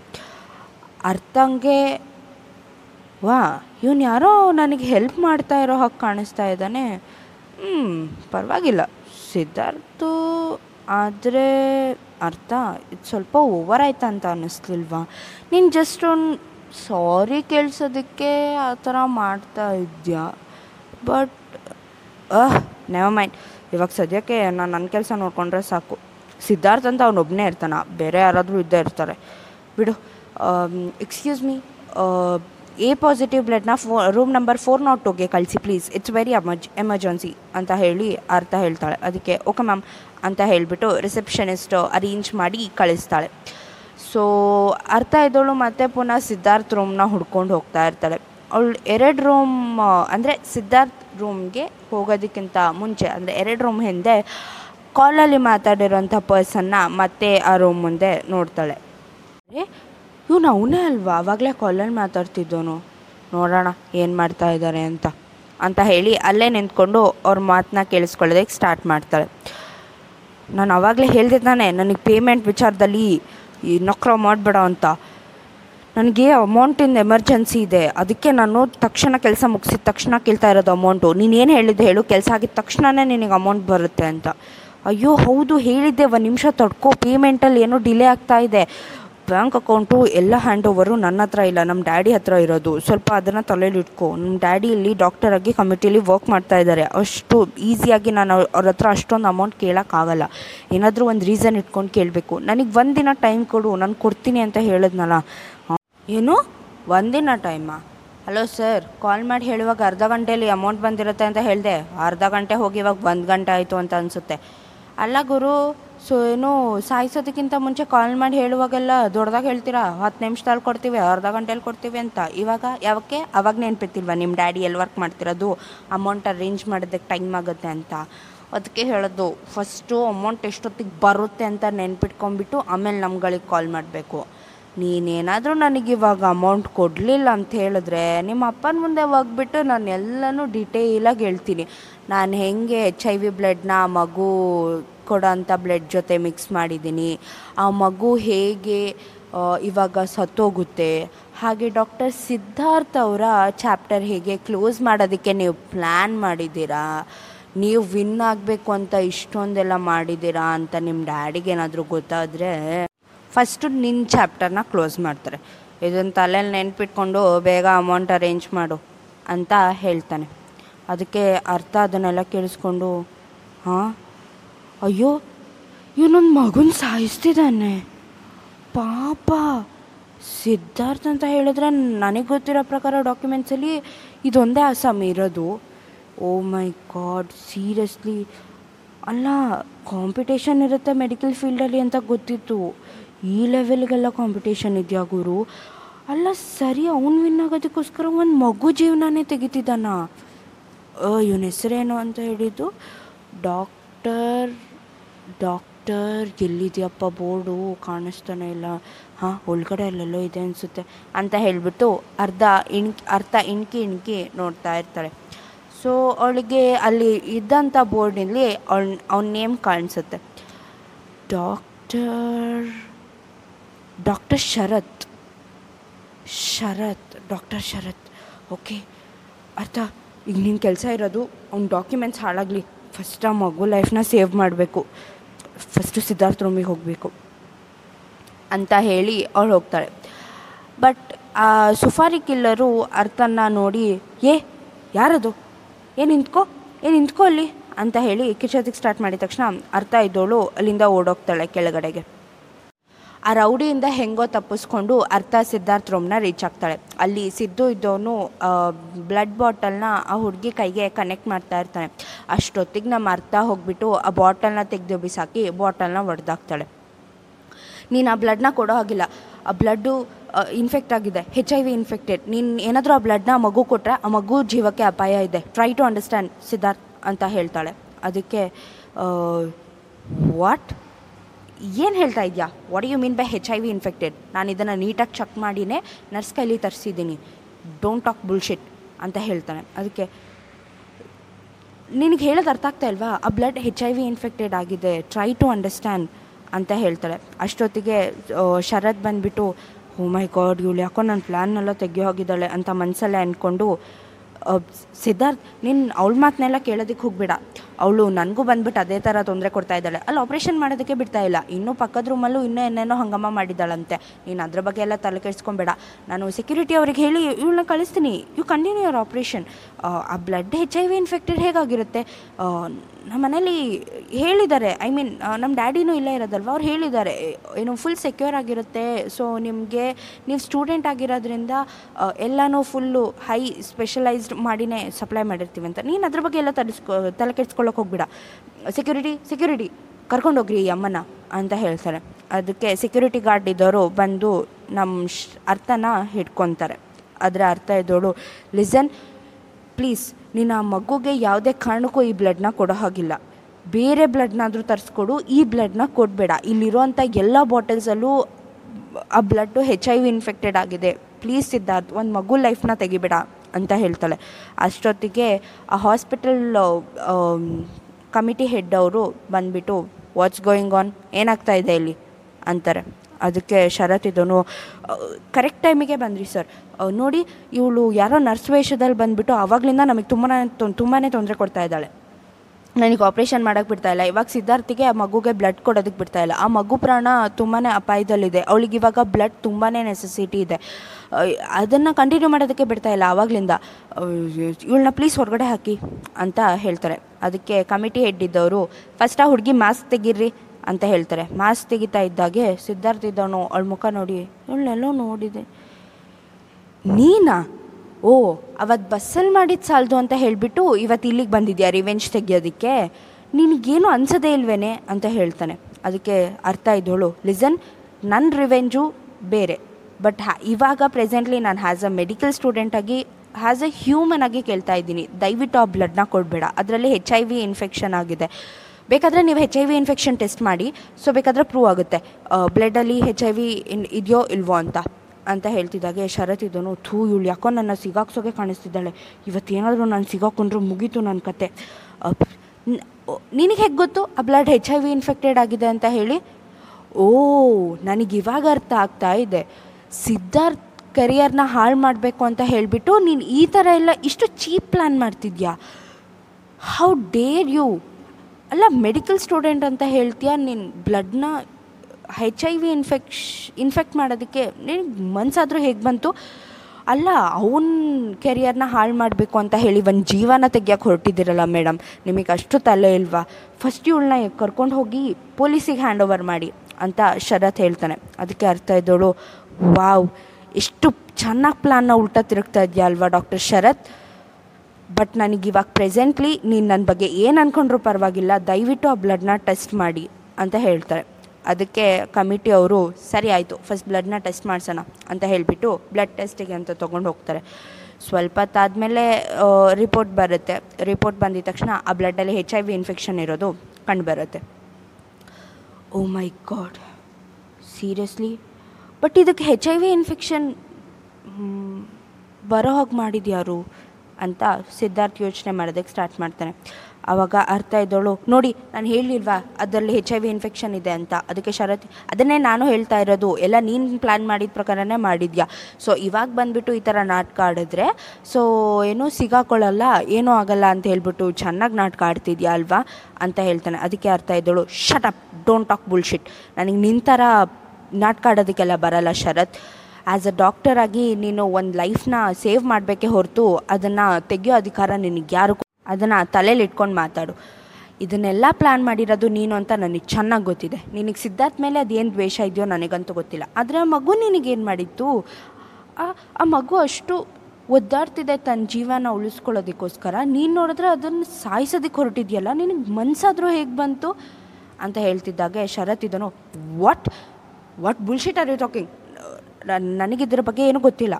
A: ಅರ್ಥಂಗೆ, ವಾ, ಇವನು ಯಾರೋ ನನಗೆ ಹೆಲ್ಪ್ ಮಾಡ್ತಾ ಇರೋ ಹಾಗೆ ಕಾಣಿಸ್ತಾ ಇದ್ದಾನೆ. ಹ್ಞೂ ಪರವಾಗಿಲ್ಲ. ಸಿದ್ಧಾರ್ಥು, ಆದರೆ ಅರ್ಥ, ಇದು ಸ್ವಲ್ಪ ಓವರ್ ಆಯ್ತಾ ಅಂತ ಅನ್ನಿಸ್ಲಿಲ್ವಾ ನೀನು ಜಸ್ಟ್ ಒಂದು ಸಾರಿ ಕೇಳಿಸೋದಕ್ಕೆ ಆ ಥರ ಮಾಡ್ತಾ ಇದೆಯಾ? ಬಟ್ ನೆವರ್ ಮೈಂಡ್ ಇವಾಗ ಸದ್ಯಕ್ಕೆ ನಾನು ನನ್ನ ಕೆಲಸ ನೋಡಿಕೊಂಡ್ರೆ ಸಾಕು. ಸಿದ್ಧಾರ್ಥ ಅಂತ ಅವನೊಬ್ಬನೇ ಇರ್ತಾನೆ. ಬೇರೆ ಯಾರಾದರೂ ಇದ್ದೇ ಇರ್ತಾರೆ. ಬಿಡು ಎಕ್ಸ್ಕ್ಯೂಸ್ ಮೀ ಎ ಪಾಸಿಟಿವ್ ಬ್ಲಡ್ನ ಫೋ ರೂಮ್ ನಂಬರ್ ಫೋರ್ ನಾಟ್ ಟೂಗೆ ಕಳಿಸಿ please it's very emergency emergency ಅಂತ ಹೇಳಿ ಅರ್ಥ ಹೇಳ್ತಾಳೆ. ಅದಕ್ಕೆ ಓಕೆ ಮ್ಯಾಮ್ ಅಂತ ಹೇಳಿಬಿಟ್ಟು ರಿಸೆಪ್ಷನಿಸ್ಟ್ ಅರೇಂಜ್ ಮಾಡಿ ಕಳಿಸ್ತಾಳೆ. ಸೊ ಅರ್ಥ ಇದ್ದವಳು ಮತ್ತೆ ಪುನಃ ಸಿದ್ಧಾರ್ಥ್ ರೂಮ್ನ ಹುಡ್ಕೊಂಡು ಹೋಗ್ತಾ ಇರ್ತಾಳೆ. ಅವಳು ಎರಡು ರೂಮ್ ಅಂದರೆ ಸಿದ್ಧಾರ್ಥ್ ರೂಮ್ಗೆ ಹೋಗೋದಕ್ಕಿಂತ ಮುಂಚೆ, ಅಂದರೆ ಎರಡು ರೂಮ್ ಹಿಂದೆ ಕಾಲಲ್ಲಿ ಮಾತಾಡಿರೋಂಥ ಪರ್ಸನ್ನ ಮತ್ತೆ ಆ ರೂಮ್ ಮುಂದೆ ನೋಡ್ತಾಳೆ. ಇವನು ಅವನೇ ಅಲ್ವಾ? ಅವಾಗಲೇ ಕಾಲಲ್ಲಿ ಮಾತಾಡ್ತಿದ್ದೋನು. ನೋಡೋಣ, ಏನು ಮಾಡ್ತಾ ಇದ್ದಾರೆ ಅಂತ. ಅಂತ ಹೇಳಿ ಅಲ್ಲೇ ನಿಂತ್ಕೊಂಡು ಅವ್ರ ಮಾತನ್ನ ಕೇಳಿಸ್ಕೊಳ್ಳೋದಕ್ಕೆ ಸ್ಟಾರ್ಟ್ ಮಾಡ್ತಾಳೆ. ನಾನು ಆವಾಗಲೇ ಹೇಳಿದೆ ತಾನೆ ನನಗೆ ಪೇಮೆಂಟ್ ವಿಚಾರದಲ್ಲಿ ಈ ನಕ್ರ ಮಾಡಬೇಡ ಅಂತ. ನನಗೆ ಅಮೌಂಟಿಂದ ಎಮರ್ಜೆನ್ಸಿ ಇದೆ. ಅದಕ್ಕೆ ನಾನು ತಕ್ಷಣ ಕೆಲಸ ಮುಗಿಸಿದ ತಕ್ಷಣ ಕೇಳ್ತಾ ಇರೋದು ಅಮೌಂಟು ನೀನು ಏನು ಹೇಳಿದ್ದು ಹೇಳು, ಕೆಲಸ ಆಗಿದ ತಕ್ಷಣವೇ ನಿನಗೆ ಅಮೌಂಟ್ ಬರುತ್ತೆ ಅಂತ. ಅಯ್ಯೋ, ಹೌದು, ಹೇಳಿದ್ದೆ, ಒಂದು ನಿಮಿಷ ತಡ್ಕೋ ಪೇಮೆಂಟಲ್ಲಿ ಏನೋ ಡಿಲೇ ಆಗ್ತಾ ಇದೆ. ಬ್ಯಾಂಕ್ ಅಕೌಂಟು ಎಲ್ಲ ಹ್ಯಾಂಡ್ ಓವರು ನನ್ನ ಹತ್ರ ಇಲ್ಲ ನಮ್ಮ ಡ್ಯಾಡಿ ಹತ್ರ ಇರೋದು. ಸ್ವಲ್ಪ ಅದನ್ನು ತಲೆಯಲ್ಲಿ ಇಟ್ಕೋ. ನಮ್ಮ ಡ್ಯಾಡಿ ಇಲ್ಲಿ ಡಾಕ್ಟರ್ ಆಗಿ ಕಮಿಟಿಲಿ ವರ್ಕ್ ಮಾಡ್ತಾ ಇದ್ದಾರೆ ಅಷ್ಟು ಈಸಿಯಾಗಿ ನಾನು ಅವ್ರ ಹತ್ರ ಅಷ್ಟೊಂದು ಅಮೌಂಟ್ ಕೇಳೋಕ್ಕಾಗಲ್ಲ ಏನಾದರೂ ಒಂದು ರೀಸನ್ ಇಟ್ಕೊಂಡು ಕೇಳಬೇಕು. ನನಗೆ ಒಂದಿನ ಟೈಮ್ ಕೊಡು, ನಾನು ಕೊಡ್ತೀನಿ ಅಂತ ಹೇಳಿದ್ನಲ್ಲ. ಏನು? ಒಂದಿನ ಟೈಮಾ ಹಲೋ ಸರ್ ಕಾಲ್ ಮಾಡಿ ಹೇಳುವಾಗ ಅರ್ಧ ಗಂಟೆಯಲ್ಲಿ ಅಮೌಂಟ್ ಬಂದಿರುತ್ತೆ ಅಂತ ಹೇಳಿದೆ. ಅರ್ಧ ಗಂಟೆ ಹೋಗಿ ಇವಾಗ ಒಂದು ಗಂಟೆ ಆಯಿತು ಅಂತ ಅನಿಸುತ್ತೆ. ಅಲ್ಲ ಗುರು, ಸೊ ಏನು ಸಾಯಿಸೋದಕ್ಕಿಂತ ಮುಂಚೆ ಕಾಲ್ ಮಾಡಿ ಹೇಳುವಾಗೆಲ್ಲ ದೊಡ್ಡದಾಗಿ ಹೇಳ್ತೀರಾ? ಹತ್ತು ನಿಮಿಷದಲ್ಲಿ ಕೊಡ್ತೀವಿ, ಅರ್ಧ ಗಂಟೆಯಲ್ಲಿ ಕೊಡ್ತೀವಿ ಅಂತ. ಇವಾಗ ಯಾವಕ್ಕೆ? ಅವಾಗ ನೆನಪಿರ್ತಿಲ್ವ ನಿಮ್ಮ ಡ್ಯಾಡಿ ಎಲ್ಲಿ ವರ್ಕ್ ಮಾಡ್ತಿರೋದು? ಅಮೌಂಟ್ ಅರೇಂಜ್ ಮಾಡೋದಕ್ಕೆ ಟೈಮ್ ಆಗುತ್ತೆ ಅಂತ. ಅದಕ್ಕೆ ಹೇಳೋದು ಫಸ್ಟು ಅಮೌಂಟ್ ಎಷ್ಟೊತ್ತಿಗೆ ಬರುತ್ತೆ ಅಂತ ನೆನ್ಪಿಟ್ಕೊಂಡ್ಬಿಟ್ಟು ಆಮೇಲೆ ನಮ್ಗಳಿಗೆ ಕಾಲ್ ಮಾಡಬೇಕು. ನೀನೇನಾದರೂ ನನಗೆ ಇವಾಗ ಅಮೌಂಟ್ ಕೊಡಲಿಲ್ಲ ಅಂತ ಹೇಳಿದ್ರೆ ನಿಮ್ಮ ಅಪ್ಪನ ಮುಂದೆ ಹೋಗ್ಬಿಟ್ಟು ನಾನು ಎಲ್ಲನೂ ಡಿಟೇಲಾಗಿ ಹೇಳ್ತೀನಿ. ನಾನು ಹೆಂಗೆ ಎಚ್ ಐ ವಿ ಬ್ಲಡ್ನ ಮಗು ಕೊಡೋಂಥ ಬ್ಲಡ್ ಜೊತೆ ಮಿಕ್ಸ್ ಮಾಡಿದ್ದೀನಿ. ಆ ಮಗು ಹೇಗೆ ಆ, ಇವಾಗ ಸತ್ತೋಗುತ್ತೆ. ಹಾಗೆ ಡಾಕ್ಟರ್ ಸಿದ್ಧಾರ್ಥ್ ಅವರ ಚಾಪ್ಟರ್ ಹೇಗೆ ಕ್ಲೋಸ್ ಮಾಡೋದಕ್ಕೆ ನೀವು ಪ್ಲ್ಯಾನ್ ಮಾಡಿದ್ದೀರಾ? ನೀವು ವಿನ್ ಆಗಬೇಕು ಅಂತ ಇಷ್ಟೊಂದೆಲ್ಲ ಮಾಡಿದ್ದೀರಾ ಅಂತ ನಿಮ್ಮ ಡ್ಯಾಡಿಗೆ ಏನಾದರೂ ಗೊತ್ತಾದರೆ? ಫಸ್ಟು ನಿನ್ನ ಚಾಪ್ಟರ್ನ ಕ್ಲೋಸ್ ಮಾಡ್ತಾರೆ. ಇದನ್ನು ತಲೆಯಲ್ಲಿ ನೆನ್ಪಿಟ್ಕೊಂಡು ಬೇಗ ಅಮೌಂಟ್ ಅರೇಂಜ್ ಮಾಡು ಅಂತ ಹೇಳ್ತಾನೆ. ಅದಕ್ಕೆ ಅರ್ಥ ಅದನ್ನೆಲ್ಲ ಕೇಳಿಸ್ಕೊಂಡು, ಹಾಂ? ಅಯ್ಯೋ, ಇವನೊಂದು ಮಗುನ ಸಾಯಿಸ್ತಿದ್ದಾನೆ ಪಾಪ. ಸಿದ್ಧಾರ್ಥ ಅಂತ ಹೇಳಿದ್ರೆ ನನಗೆ ಗೊತ್ತಿರೋ ಪ್ರಕಾರ ಡಾಕ್ಯುಮೆಂಟ್ಸಲ್ಲಿ ಇದೊಂದೇ ಅಸ್ಸಾಮ್ ಇರೋದು. Oh my god, seriously. ಅಲ್ಲ, ಕಾಂಪಿಟೇಷನ್ ಇರುತ್ತೆ ಮೆಡಿಕಲ್ ಫೀಲ್ಡಲ್ಲಿ ಅಂತ ಗೊತ್ತಿತ್ತು. ಈ ಲೆವೆಲ್ಗೆಲ್ಲ ಕಾಂಪಿಟೇಷನ್ ಇದೆಯಾ ಗುರು? ಅಲ್ಲ ಸರಿ, ಅವ್ನು ವಿನ್ ಆಗೋದಕ್ಕೋಸ್ಕರ ಒಂದು ಮಗು ಜೀವನನೇ ತೆಗಿತಿದ್ದಾನ. ಇವನ ಹೆಸರೇನು ಅಂತ ಹೇಳಿದ್ದು? ಡಾಕ್ಟರ್ ಡಾಕ್ಟರ್, ಎಲ್ಲಿದೆಯಪ್ಪ ಬೋರ್ಡು? ಕಾಣಿಸ್ತಾನೆ ಇಲ್ಲ. ಹಾಂ, ಒಳಗಡೆ ಅಲ್ಲೆಲ್ಲೋ ಇದೆ ಅನಿಸುತ್ತೆ ಅಂತ ಹೇಳಿಬಿಟ್ಟು ಅರ್ಧ ಇಣ್ಕಿ ಅರ್ಧ ಇಣ್ಕಿ ಇಣ್ಕಿ ನೋಡ್ತಾ ಇರ್ತಾಳೆ ಸೊ ಅವಳಿಗೆ ಅಲ್ಲಿ ಇದ್ದಂಥ ಬೋರ್ಡಿನಲ್ಲಿ ಅವಳ, ಅವನ ನೇಮ್ ಕಾಣಿಸುತ್ತೆ. Doctor doctor Sharath Sharath doctor Sharath okay ಅರ್ಥ? ಈಗ ನಿನ್ನ ಕೆಲಸ ಇರೋದು ಅವ್ನ ಡಾಕ್ಯುಮೆಂಟ್ಸ್ ಹಾಳಾಗಲಿ. ಫಸ್ಟ್ ಆ ಮಗು ಲೈಫ್ನ ಸೇವ್ ಮಾಡಬೇಕು. ಫಸ್ಟು ಸಿದ್ಧಾರ್ಥ ರೂಮಿಗೆ ಹೋಗಬೇಕು. ಅಂತ ಹೇಳಿ ಅವಳು ಹೋಗ್ತಾಳೆ. ಬಟ್ ಆ, ಸುಫಾರಿ ಕಿಲ್ಲರು ಅರ್ಥನ ನೋಡಿ, ಏ, ಯಾರದು? ಏನು ನಿಂತ್ಕೋ? ಏನು ನಿಂತ್ಕೋ ಅಲ್ಲಿ? ಅಂತ ಹೇಳಿ ಕಿಚೋದಕ್ಕೆ ಸ್ಟಾರ್ಟ್ ಮಾಡಿದ ತಕ್ಷಣ ಅರ್ಥ ಇದ್ದೋಳು ಅಲ್ಲಿಂದ ಓಡೋಗ್ತಾಳೆ ಕೆಳಗಡೆಗೆ. ಆ ರೌಡಿಯಿಂದ ಹೆಂಗೋ ತಪ್ಪಿಸ್ಕೊಂಡು ಅರ್ಥ ಸಿದ್ಧಾರ್ಥ ರೂಮ್ನ ರೀಚ್ ಆಗ್ತಾಳೆ. ಅಲ್ಲಿ ಸಿದ್ದು ಇದ್ದವನು ಬ್ಲಡ್ ಬಾಟಲ್ನ ಆ ಹುಡುಗಿ ಕೈಗೆ ಕನೆಕ್ಟ್ ಮಾಡ್ತಾ ಇರ್ತಾನೆ. ಅಷ್ಟೊತ್ತಿಗೆ ನಮ್ಮ ಅರ್ಥ ಹೋಗ್ಬಿಟ್ಟು ಆ ಬಾಟಲ್ನ ತೆಗೆದು ಬಿಸಾಕಿ ಬಾಟಲ್ನ ಒಡೆದಾಕ್ತಾಳೆ. ನೀನು ಆ ಬ್ಲಡ್ನ ಕೊಡೋ ಹಾಗಿಲ್ಲ. ಆ ಬ್ಲಡ್ಡು ಇನ್ಫೆಕ್ಟ್ ಆಗಿದೆ. ಹೆಚ್ ಐ ವಿ ಇನ್ಫೆಕ್ಟೆಡ್ ನೀನು ಏನಾದರೂ ಆ ಬ್ಲಡ್ನ ಆ ಮಗು ಕೊಟ್ಟರೆ ಆ ಮಗು ಜೀವಕ್ಕೆ ಅಪಾಯ ಇದೆ. ಟ್ರೈ ಟು ಅಂಡರ್ಸ್ಟ್ಯಾಂಡ್ ಸಿದ್ಧಾರ್ಥ್ ಅಂತ ಹೇಳ್ತಾಳೆ. ಅದಕ್ಕೆ ವಾಟ್ ಏನು ಹೇಳ್ತಾ ಇದೆಯಾ? What you mean by H I V infected ನಾನು ಇದನ್ನು ನೀಟಾಗಿ ಚೆಕ್ ಮಾಡಿನೇ ನರ್ಸ್ ಕೈಲಿ ತರಿಸಿದ್ದೀನಿ ಡೋಂಟ್ ಟಾಕ್ ಬುಲ್ಶಿಟ್ ಅಂತ ಹೇಳ್ತಾನೆ. ಅದಕ್ಕೆ ನಿನಗೆ ಹೇಳೋದು ಅರ್ಥ ಆಗ್ತಾ ಇಲ್ವಾ? ಆ blood H I V infected ಆಗಿದೆ ಟ್ರೈ ಟು ಅಂಡರ್ಸ್ಟ್ಯಾಂಡ್ ಅಂತ ಹೇಳ್ತಾಳೆ. ಅಷ್ಟೊತ್ತಿಗೆ ಶರತ್ ಬಂದುಬಿಟ್ಟು ಓ ಮೈ ಗಾಡ್ ಇವಳು ಯಾಕೋ ನನ್ನ ಪ್ಲ್ಯಾನ್ನೆಲ್ಲ ತೆಗೆಯೋ ಹೋಗಿದ್ದಾಳೆ ಅಂತ ಮನಸ್ಸಲ್ಲೇ ಅಂದ್ಕೊಂಡು ಸಿದ್ಧಾರ್ಥ್, ನೀನು ಅವಳ ಮಾತನ್ನೆಲ್ಲ ಕೇಳೋದಕ್ಕೆ ಹೋಗ್ಬೇಡ. ಅವಳು ನನಗೂ ಬಂದ್ಬಿಟ್ಟು ಅದೇ ಥರ ತೊಂದರೆ ಕೊಡ್ತಾ ಇದ್ದಾಳೆ. ಅಲ್ಲಿ ಆಪ್ರೇಷನ್ ಮಾಡೋದಕ್ಕೆ ಬಿಡ್ತಾ ಇಲ್ಲ. ಇನ್ನೂ ಪಕ್ಕದ ರೂಮಲ್ಲೂ ಇನ್ನೂ ಏನೇನೋ ಹಂಗಮ್ಮ ಮಾಡಿದ್ದಾಳಂತೆ. ನೀನು ಅದ್ರ ಬಗ್ಗೆ ಎಲ್ಲ ತಲೆ ಕೆಡಿಸ್ಕೊಂಬೇಡ. ನಾನು ಸೆಕ್ಯೂರಿಟಿ ಅವ್ರಿಗೆ ಹೇಳಿ, ಇವಳನ್ನ ಕಳಿಸ್ತೀನಿ. ಯು ಕಂಟಿನ್ಯೂ ಯುವರ್ ಆಪ್ರೇಷನ್ ಆ blood H I V infected ಹೇಗಾಗಿರುತ್ತೆ? ನಮ್ಮ ಮನೇಲಿ ಹೇಳಿದ್ದಾರೆ. ಐ ಮೀನ್ ನಮ್ಮ ಡ್ಯಾಡಿನೂ ಇಲ್ಲೇ ಇರೋದಲ್ವ? ಅವ್ರು ಹೇಳಿದ್ದಾರೆ. ಏನು ಫುಲ್ ಸೆಕ್ಯೂರ್ ಆಗಿರುತ್ತೆ. ಸೊ ನಿಮಗೆ, ನೀವು ಸ್ಟೂಡೆಂಟ್ ಆಗಿರೋದ್ರಿಂದ ಎಲ್ಲನೂ ಫುಲ್ಲು ಹೈ ಸ್ಪೆಷಲೈಸ್ಡ್ ಮಾಡಿನೇ ಸಪ್ಲೈ ಮಾಡಿರ್ತೀವಿ ಅಂತ. ನೀನು ಅದ್ರ ಬಗ್ಗೆ ಎಲ್ಲ ತಲೆಸ್ಕೊ ತಲೆ ಕೆಡ್ಸ್ಕೊಳ್ಳೋಕೆ ಹೋಗ್ಬಿಡ. ಸೆಕ್ಯೂರಿಟಿ ಸೆಕ್ಯೂರಿಟಿ ಕರ್ಕೊಂಡೋಗ್ರಿ ಈ ಅಮ್ಮನ ಅಂತ ಹೇಳ್ತಾರೆ. ಅದಕ್ಕೆ ಸೆಕ್ಯೂರಿಟಿ ಗಾರ್ಡ್ ಇದ್ದವರು ಬಂದು ನಮ್ಮ ಅರ್ಥನ ಹಿಡ್ಕೊತಾರೆ. ಅದರ ಅರ್ಥ ಇದ್ದೋಳು ಲಿಸನ್ ಪ್ಲೀಸ್ ನೀನು ಆ ಮಗುಗೆ ಯಾವುದೇ ಕಾರಣಕ್ಕೂ ಈ ಬ್ಲಡ್ನ ಕೊಡೋ ಹಾಗಿಲ್ಲ. ಬೇರೆ ಬ್ಲಡ್ನಾದರೂ ತರಿಸ್ಕೊಡು, ಈ ಬ್ಲಡ್ನ ಕೊಡಬೇಡ. ಇಲ್ಲಿರುವಂಥ ಎಲ್ಲ ಬಾಟಲ್ಸಲ್ಲೂ ಆ blood H I V infected ಆಗಿದೆ. ಪ್ಲೀಸ್ ಸಿದ್ಧಾರ್ಥ್, ಒಂದು ಮಗು ಲೈಫ್ನ ತೆಗಿಬೇಡ. ಅಂತ ಹೇಳ್ತಾಳೆ. ಅಷ್ಟೊತ್ತಿಗೆ ಆ ಹಾಸ್ಪಿಟಲ್ ಕಮಿಟಿ ಹೆಡ್ ಅವರು ಬಂದುಬಿಟ್ಟು ವಾಟ್ಸ್ ಗೋಯಿಂಗ್ ಆನ್ ಏನಾಗ್ತಾ ಇದೆ ಇಲ್ಲಿ? ಅಂತಾರೆ. ಅದಕ್ಕೆ ಶರತ್ ಇದನು ಕರೆಕ್ಟ್ ಟೈಮಿಗೆ ಬಂದ್ರಿ ಸರ್ ನೋಡಿ, ಇವಳು ಯಾರೋ ನರ್ಸ್ ವೇಷದಲ್ಲಿ ಬಂದುಬಿಟ್ಟು ಆವಾಗಲಿಂದ ನಮಗೆ ತುಂಬಾ ತುಂಬಾ ತೊಂದರೆ ಕೊಡ್ತಾ ಇದ್ದಾಳೆ. ನನಗೆ ಆಪ್ರೇಷನ್ ಮಾಡೋಕ್ಕೆ ಬಿಡ್ತಾ ಇಲ್ಲ. ಇವಾಗ ಸಿದ್ಧಾರ್ಥಿಗೆ ಆ ಮಗುಗೆ ಬ್ಲಡ್ ಕೊಡೋದಕ್ಕೆ ಬಿಡ್ತಾ ಇಲ್ಲ. ಆ ಮಗು ಪ್ರಾಣ ತುಂಬಾ ಅಪಾಯದಲ್ಲಿದೆ. ಅವಳಿಗೆ ಇವಾಗ ಬ್ಲಡ್ ತುಂಬಾ ನೆಸೆಸಿಟಿ ಇದೆ. ಅದನ್ನು ಕಂಟಿನ್ಯೂ ಮಾಡೋದಕ್ಕೆ ಬಿಡ್ತಾ ಇಲ್ಲ ಆವಾಗಲಿಂದ. ಇವಳನ್ನ ಪ್ಲೀಸ್ ಹೊರಗಡೆ ಹಾಕಿ ಅಂತ ಹೇಳ್ತಾರೆ. ಅದಕ್ಕೆ ಕಮಿಟಿ ಹೆಡ್ ಇದ್ದವರು ಫಸ್ಟ್ ಆ ಹುಡುಗಿ ಮಾಸ್ಕ್ ತೆಗೀರಿ ಅಂತ ಹೇಳ್ತಾರೆ. ಮಾಸ್ಕ್ ತೆಗಿತಾ ಇದ್ದಾಗೆ ಸಿದ್ಧಾರ್ಥ ಇದ್ದವನು ಅವಳ ಮುಖ ನೋಡಿ, ಇವಳನ್ನೆಲ್ಲೋ ನೋಡಿದೆ. ನೀನಾ? ಓ ಅವತ್ತು ಬಸ್ಸಲ್ಲಿ ಮಾಡಿದ್ದು ಸಾಲದು ಅಂತ ಹೇಳಿಬಿಟ್ಟು ಇವತ್ತು ಇಲ್ಲಿಗೆ ಬಂದಿದ್ಯಾ ರಿವೆಂಜ್ ತೆಗಿಯೋದಕ್ಕೆ? ನಿನಗೇನು ಅನ್ಸೋದೇ ಇಲ್ವೇನೆ ಅಂತ ಹೇಳ್ತಾನೆ. ಅದಕ್ಕೆ ಅರ್ಥ ಇದ್ದೋಳು. ಲಿಸನ್ ನನ್ನ ರಿವೆಂಜು ಬೇರೆ. ಬಟ್ ಇವಾಗ ಪ್ರೆಸೆಂಟ್ಲಿ ನಾನು ಹ್ಯಾಸ್ ಅ ಮೆಡಿಕಲ್ ಸ್ಟೂಡೆಂಟಾಗಿ ಹ್ಯಾಸ್ ಅ ಹ್ಯೂಮನ್ ಆಗಿ ಕೇಳ್ತಾ ಇದ್ದೀನಿ. ದಯವಿಟ್ಟು ಆ ಬ್ಲಡ್ನ ಕೊಡಬೇಡ. ಅದರಲ್ಲಿ ಹೆಚ್ ಐ ವಿ ಇನ್ಫೆಕ್ಷನ್ ಆಗಿದೆ. ಬೇಕಾದರೆ ನೀವು H I V infection test ಮಾಡಿ. ಸೊ ಬೇಕಾದರೆ ಪ್ರೂವ್ ಆಗುತ್ತೆ. ಬ್ಲಡ್ಡಲ್ಲಿ ಹೆಚ್ ಐ ವಿ ಇನ್ ಇದೆಯೋ ಇಲ್ವೋ ಅಂತ. ಅಂತ ಹೇಳ್ತಿದ್ದಾಗೆ, ಶರತ್ ಇದನು ಥೂ, ಇವಳು ಯಾಕೋ ನನ್ನ ಸಿಗಾಕ್ಸೋಗೆ ಕಾಣಿಸ್ತಿದ್ದಾಳೆ. ಇವತ್ತೇನಾದರೂ ನಾನು ಸಿಗಾಕೊಂಡ್ರು ಮುಗೀತು ನನ್ನ ಕತೆ. ನಿನಗೆ ಹೇಗೆ ಗೊತ್ತು? ಆ blood H I V infected ಆಗಿದೆ ಅಂತ ಹೇಳಿ. ಓ, ನನಗೆ ಇವಾಗ ಅರ್ಥ ಆಗ್ತಾ ಇದೆ. ಸಿದ್ಧಾರ್ಥ್ ಕರಿಯರ್ನ ಹಾಳು ಮಾಡಬೇಕು ಅಂತ ಹೇಳಿಬಿಟ್ಟು ನೀನು ಈ ಥರ ಎಲ್ಲ ಇಷ್ಟು ಚೀಪ್ ಪ್ಲ್ಯಾನ್ ಮಾಡ್ತಿದ್ಯಾ? ಹೌ ಡೇರ್ ಯು ಅಲ್ಲ, ಮೆಡಿಕಲ್ ಸ್ಟೂಡೆಂಟ್ ಅಂತ ಹೇಳ್ತೀಯಾ? ನಿನ್ನ ಬ್ಲಡ್ನ ಹೆಚ್ ಐ ವಿ ಇನ್ಫೆಕ್ಷ್ ಇನ್ಫೆಕ್ಟ್ ಮಾಡೋದಕ್ಕೆ ನಿನಗೆ ಮನ್ಸಾದರೂ ಹೇಗೆ ಬಂತು? ಅಲ್ಲ, ಅವನ ಕೆರಿಯರ್ನ ಹಾಳು ಮಾಡಬೇಕು ಅಂತ ಹೇಳಿ ಒಂದು ಜೀವನ ತೆಗಿಯೋಕೆ ಹೊರಟಿದ್ದೀರಲ್ಲ ಮೇಡಮ್ ನಿಮಗೆ ಅಷ್ಟು ತಲೆ ಇಲ್ವಾ? ಫಸ್ಟ್ ಇವಳನ್ನ ಕರ್ಕೊಂಡು ಹೋಗಿ ಪೊಲೀಸಿಗೆ ಹ್ಯಾಂಡ್ ಓವರ್ ಮಾಡಿ ಅಂತ ಶರತ್ ಹೇಳ್ತಾನೆ. ಅದಕ್ಕೆ ಅರ್ಥ ಇದ್ದೋಳು, ವಾವ್ ಎಷ್ಟು ಚೆನ್ನಾಗಿ ಪ್ಲಾನ್ನ ಉಲ್ಟಾ ತಿರುಗ್ತಾ ಇದೆಯಾ ಅಲ್ವಾ ಡಾಕ್ಟರ್ ಶರತ್? ಬಟ್ ನನಗೆ ಇವಾಗ ಪ್ರೆಸೆಂಟ್ಲಿ ನೀನು ನನ್ನ ಬಗ್ಗೆ ಏನು ಅಂದ್ಕೊಂಡ್ರೂ ಪರವಾಗಿಲ್ಲ, ದಯವಿಟ್ಟು ಆ ಬ್ಲಡ್ನ ಟೆಸ್ಟ್ ಮಾಡಿ, ಅಂತ ಹೇಳ್ತಾರೆ. ಅದಕ್ಕೆ ಕಮಿಟಿ ಅವರು, ಸರಿ ಆಯಿತು ಫಸ್ಟ್ ಬ್ಲಡ್ನ ಟೆಸ್ಟ್ ಮಾಡಿಸೋಣ, ಅಂತ ಹೇಳಿಬಿಟ್ಟು ಬ್ಲಡ್ ಟೆಸ್ಟಿಗೆ ಅಂತ ತೊಗೊಂಡು ಹೋಗ್ತಾರೆ. ಸ್ವಲ್ಪ ಹೊತ್ತಾದಮೇಲೆ ರಿಪೋರ್ಟ್ ಬರುತ್ತೆ. ರಿಪೋರ್ಟ್ ಬಂದಿದ ತಕ್ಷಣ ಆ ಬ್ಲಡ್ಡಲ್ಲಿ ಹೆಚ್ ಐ ವಿ ಇನ್ಫೆಕ್ಷನ್ ಇರೋದು ಕಂಡುಬರುತ್ತೆ oh my god seriously but ಇದಕ್ಕೆ ಹೆಚ್ ಐ ವಿ ಇನ್ಫೆಕ್ಷನ್ ಬರೋ ಹಾಗೆ ಮಾಡಿದ್ಯಾರು? ಅಂತ ಸಿದ್ಧಾರ್ಥ್ ಯೋಚನೆ ಮಾಡೋದಕ್ಕೆ ಸ್ಟಾರ್ಟ್ ಮಾಡ್ತಾನೆ. ಆವಾಗ ಅರ್ಥ ಇದ್ದವಳು ನೋಡಿ, ನಾನು ಹೇಳಿಲ್ವಾ ಅದರಲ್ಲಿ ಹೆಚ್ ಐ ವಿ ಇನ್ಫೆಕ್ಷನ್ ಇದೆ ಅಂತ. ಅದಕ್ಕೆ ಶರತ್ ಅದನ್ನೇ ನಾನು ಹೇಳ್ತಾ ಇರೋದು. ಎಲ್ಲ ನೀನು ಪ್ಲ್ಯಾನ್ ಮಾಡಿದ ಪ್ರಕಾರನೇ ಮಾಡಿದ್ಯಾ? ಸೊ ಇವಾಗ ಬಂದುಬಿಟ್ಟು ಈ ಥರ ನಾಟಕ ಆಡಿದ್ರೆ ಸೊ ಏನೂ ಸಿಗಾಕೊಳ್ಳಲ್ಲ ಏನೂ ಆಗಲ್ಲ ಅಂತ ಹೇಳ್ಬಿಟ್ಟು ಚೆನ್ನಾಗಿ ನಾಟಕ ಆಡ್ತಿದ್ಯಾ ಅಲ್ವಾ? ಅಂತ ಹೇಳ್ತಾನೆ. ಅದಕ್ಕೆ Artha ಇದ್ದವಳು shut up don't talk bullshit ನನಗೆ ನಿನ್ನ ಥರ ನಾಟಕ ಆಡೋದಕ್ಕೆಲ್ಲ ಬರಲ್ಲ, ಶರತ್. ಆ್ಯಸ್ ಅ ಡಾಕ್ಟರ್ ಆಗಿ ನೀನು ಒಂದು ಲೈಫ್ನ ಸೇವ್ ಮಾಡಬೇಕೇ ಹೊರತು, ಅದನ್ನು ತೆಗೆಯೋ ಅಧಿಕಾರ ನಿನಗೆ ಯಾರು ಅದನ್ನು ತಲೆಯಲ್ಲಿ ಇಟ್ಕೊಂಡು ಮಾತಾಡು. ಇದನ್ನೆಲ್ಲ ಪ್ಲ್ಯಾನ್ ಮಾಡಿರೋದು ನೀನು ಅಂತ ನನಗೆ ಚೆನ್ನಾಗಿ ಗೊತ್ತಿದೆ. ನಿನಗೆ ಸಿದ್ಧಾರ್ಥ ಮೇಲೆ ಅದೇನು ದ್ವೇಷ ಇದೆಯೋ ನನಗಂತೂ ಗೊತ್ತಿಲ್ಲ. ಆದರೆ ಆ ಮಗು ನಿನಗೇನು ಮಾಡಿತ್ತು ಆ ಮಗು ಅಷ್ಟು ಒದ್ದಾಡ್ತಿದೆ ತನ್ನ ಜೀವನ ಉಳಿಸ್ಕೊಳ್ಳೋದಕ್ಕೋಸ್ಕರ. ನೀನು ನೋಡಿದ್ರೆ ಅದನ್ನು ಸಾಯಿಸೋದಕ್ಕೆ ಹೊರಟಿದೆಯಲ್ಲ, ನಿನಗೆ ಮನ್ಸಾದರೂ ಹೇಗೆ ಬಂತು? ಅಂತ ಹೇಳ್ತಿದ್ದಾಗೆ Sharath ಇದನು what what bullshit are you talking ನನಗಿದ್ರ ಬಗ್ಗೆ ಏನೂ ಗೊತ್ತಿಲ್ಲ.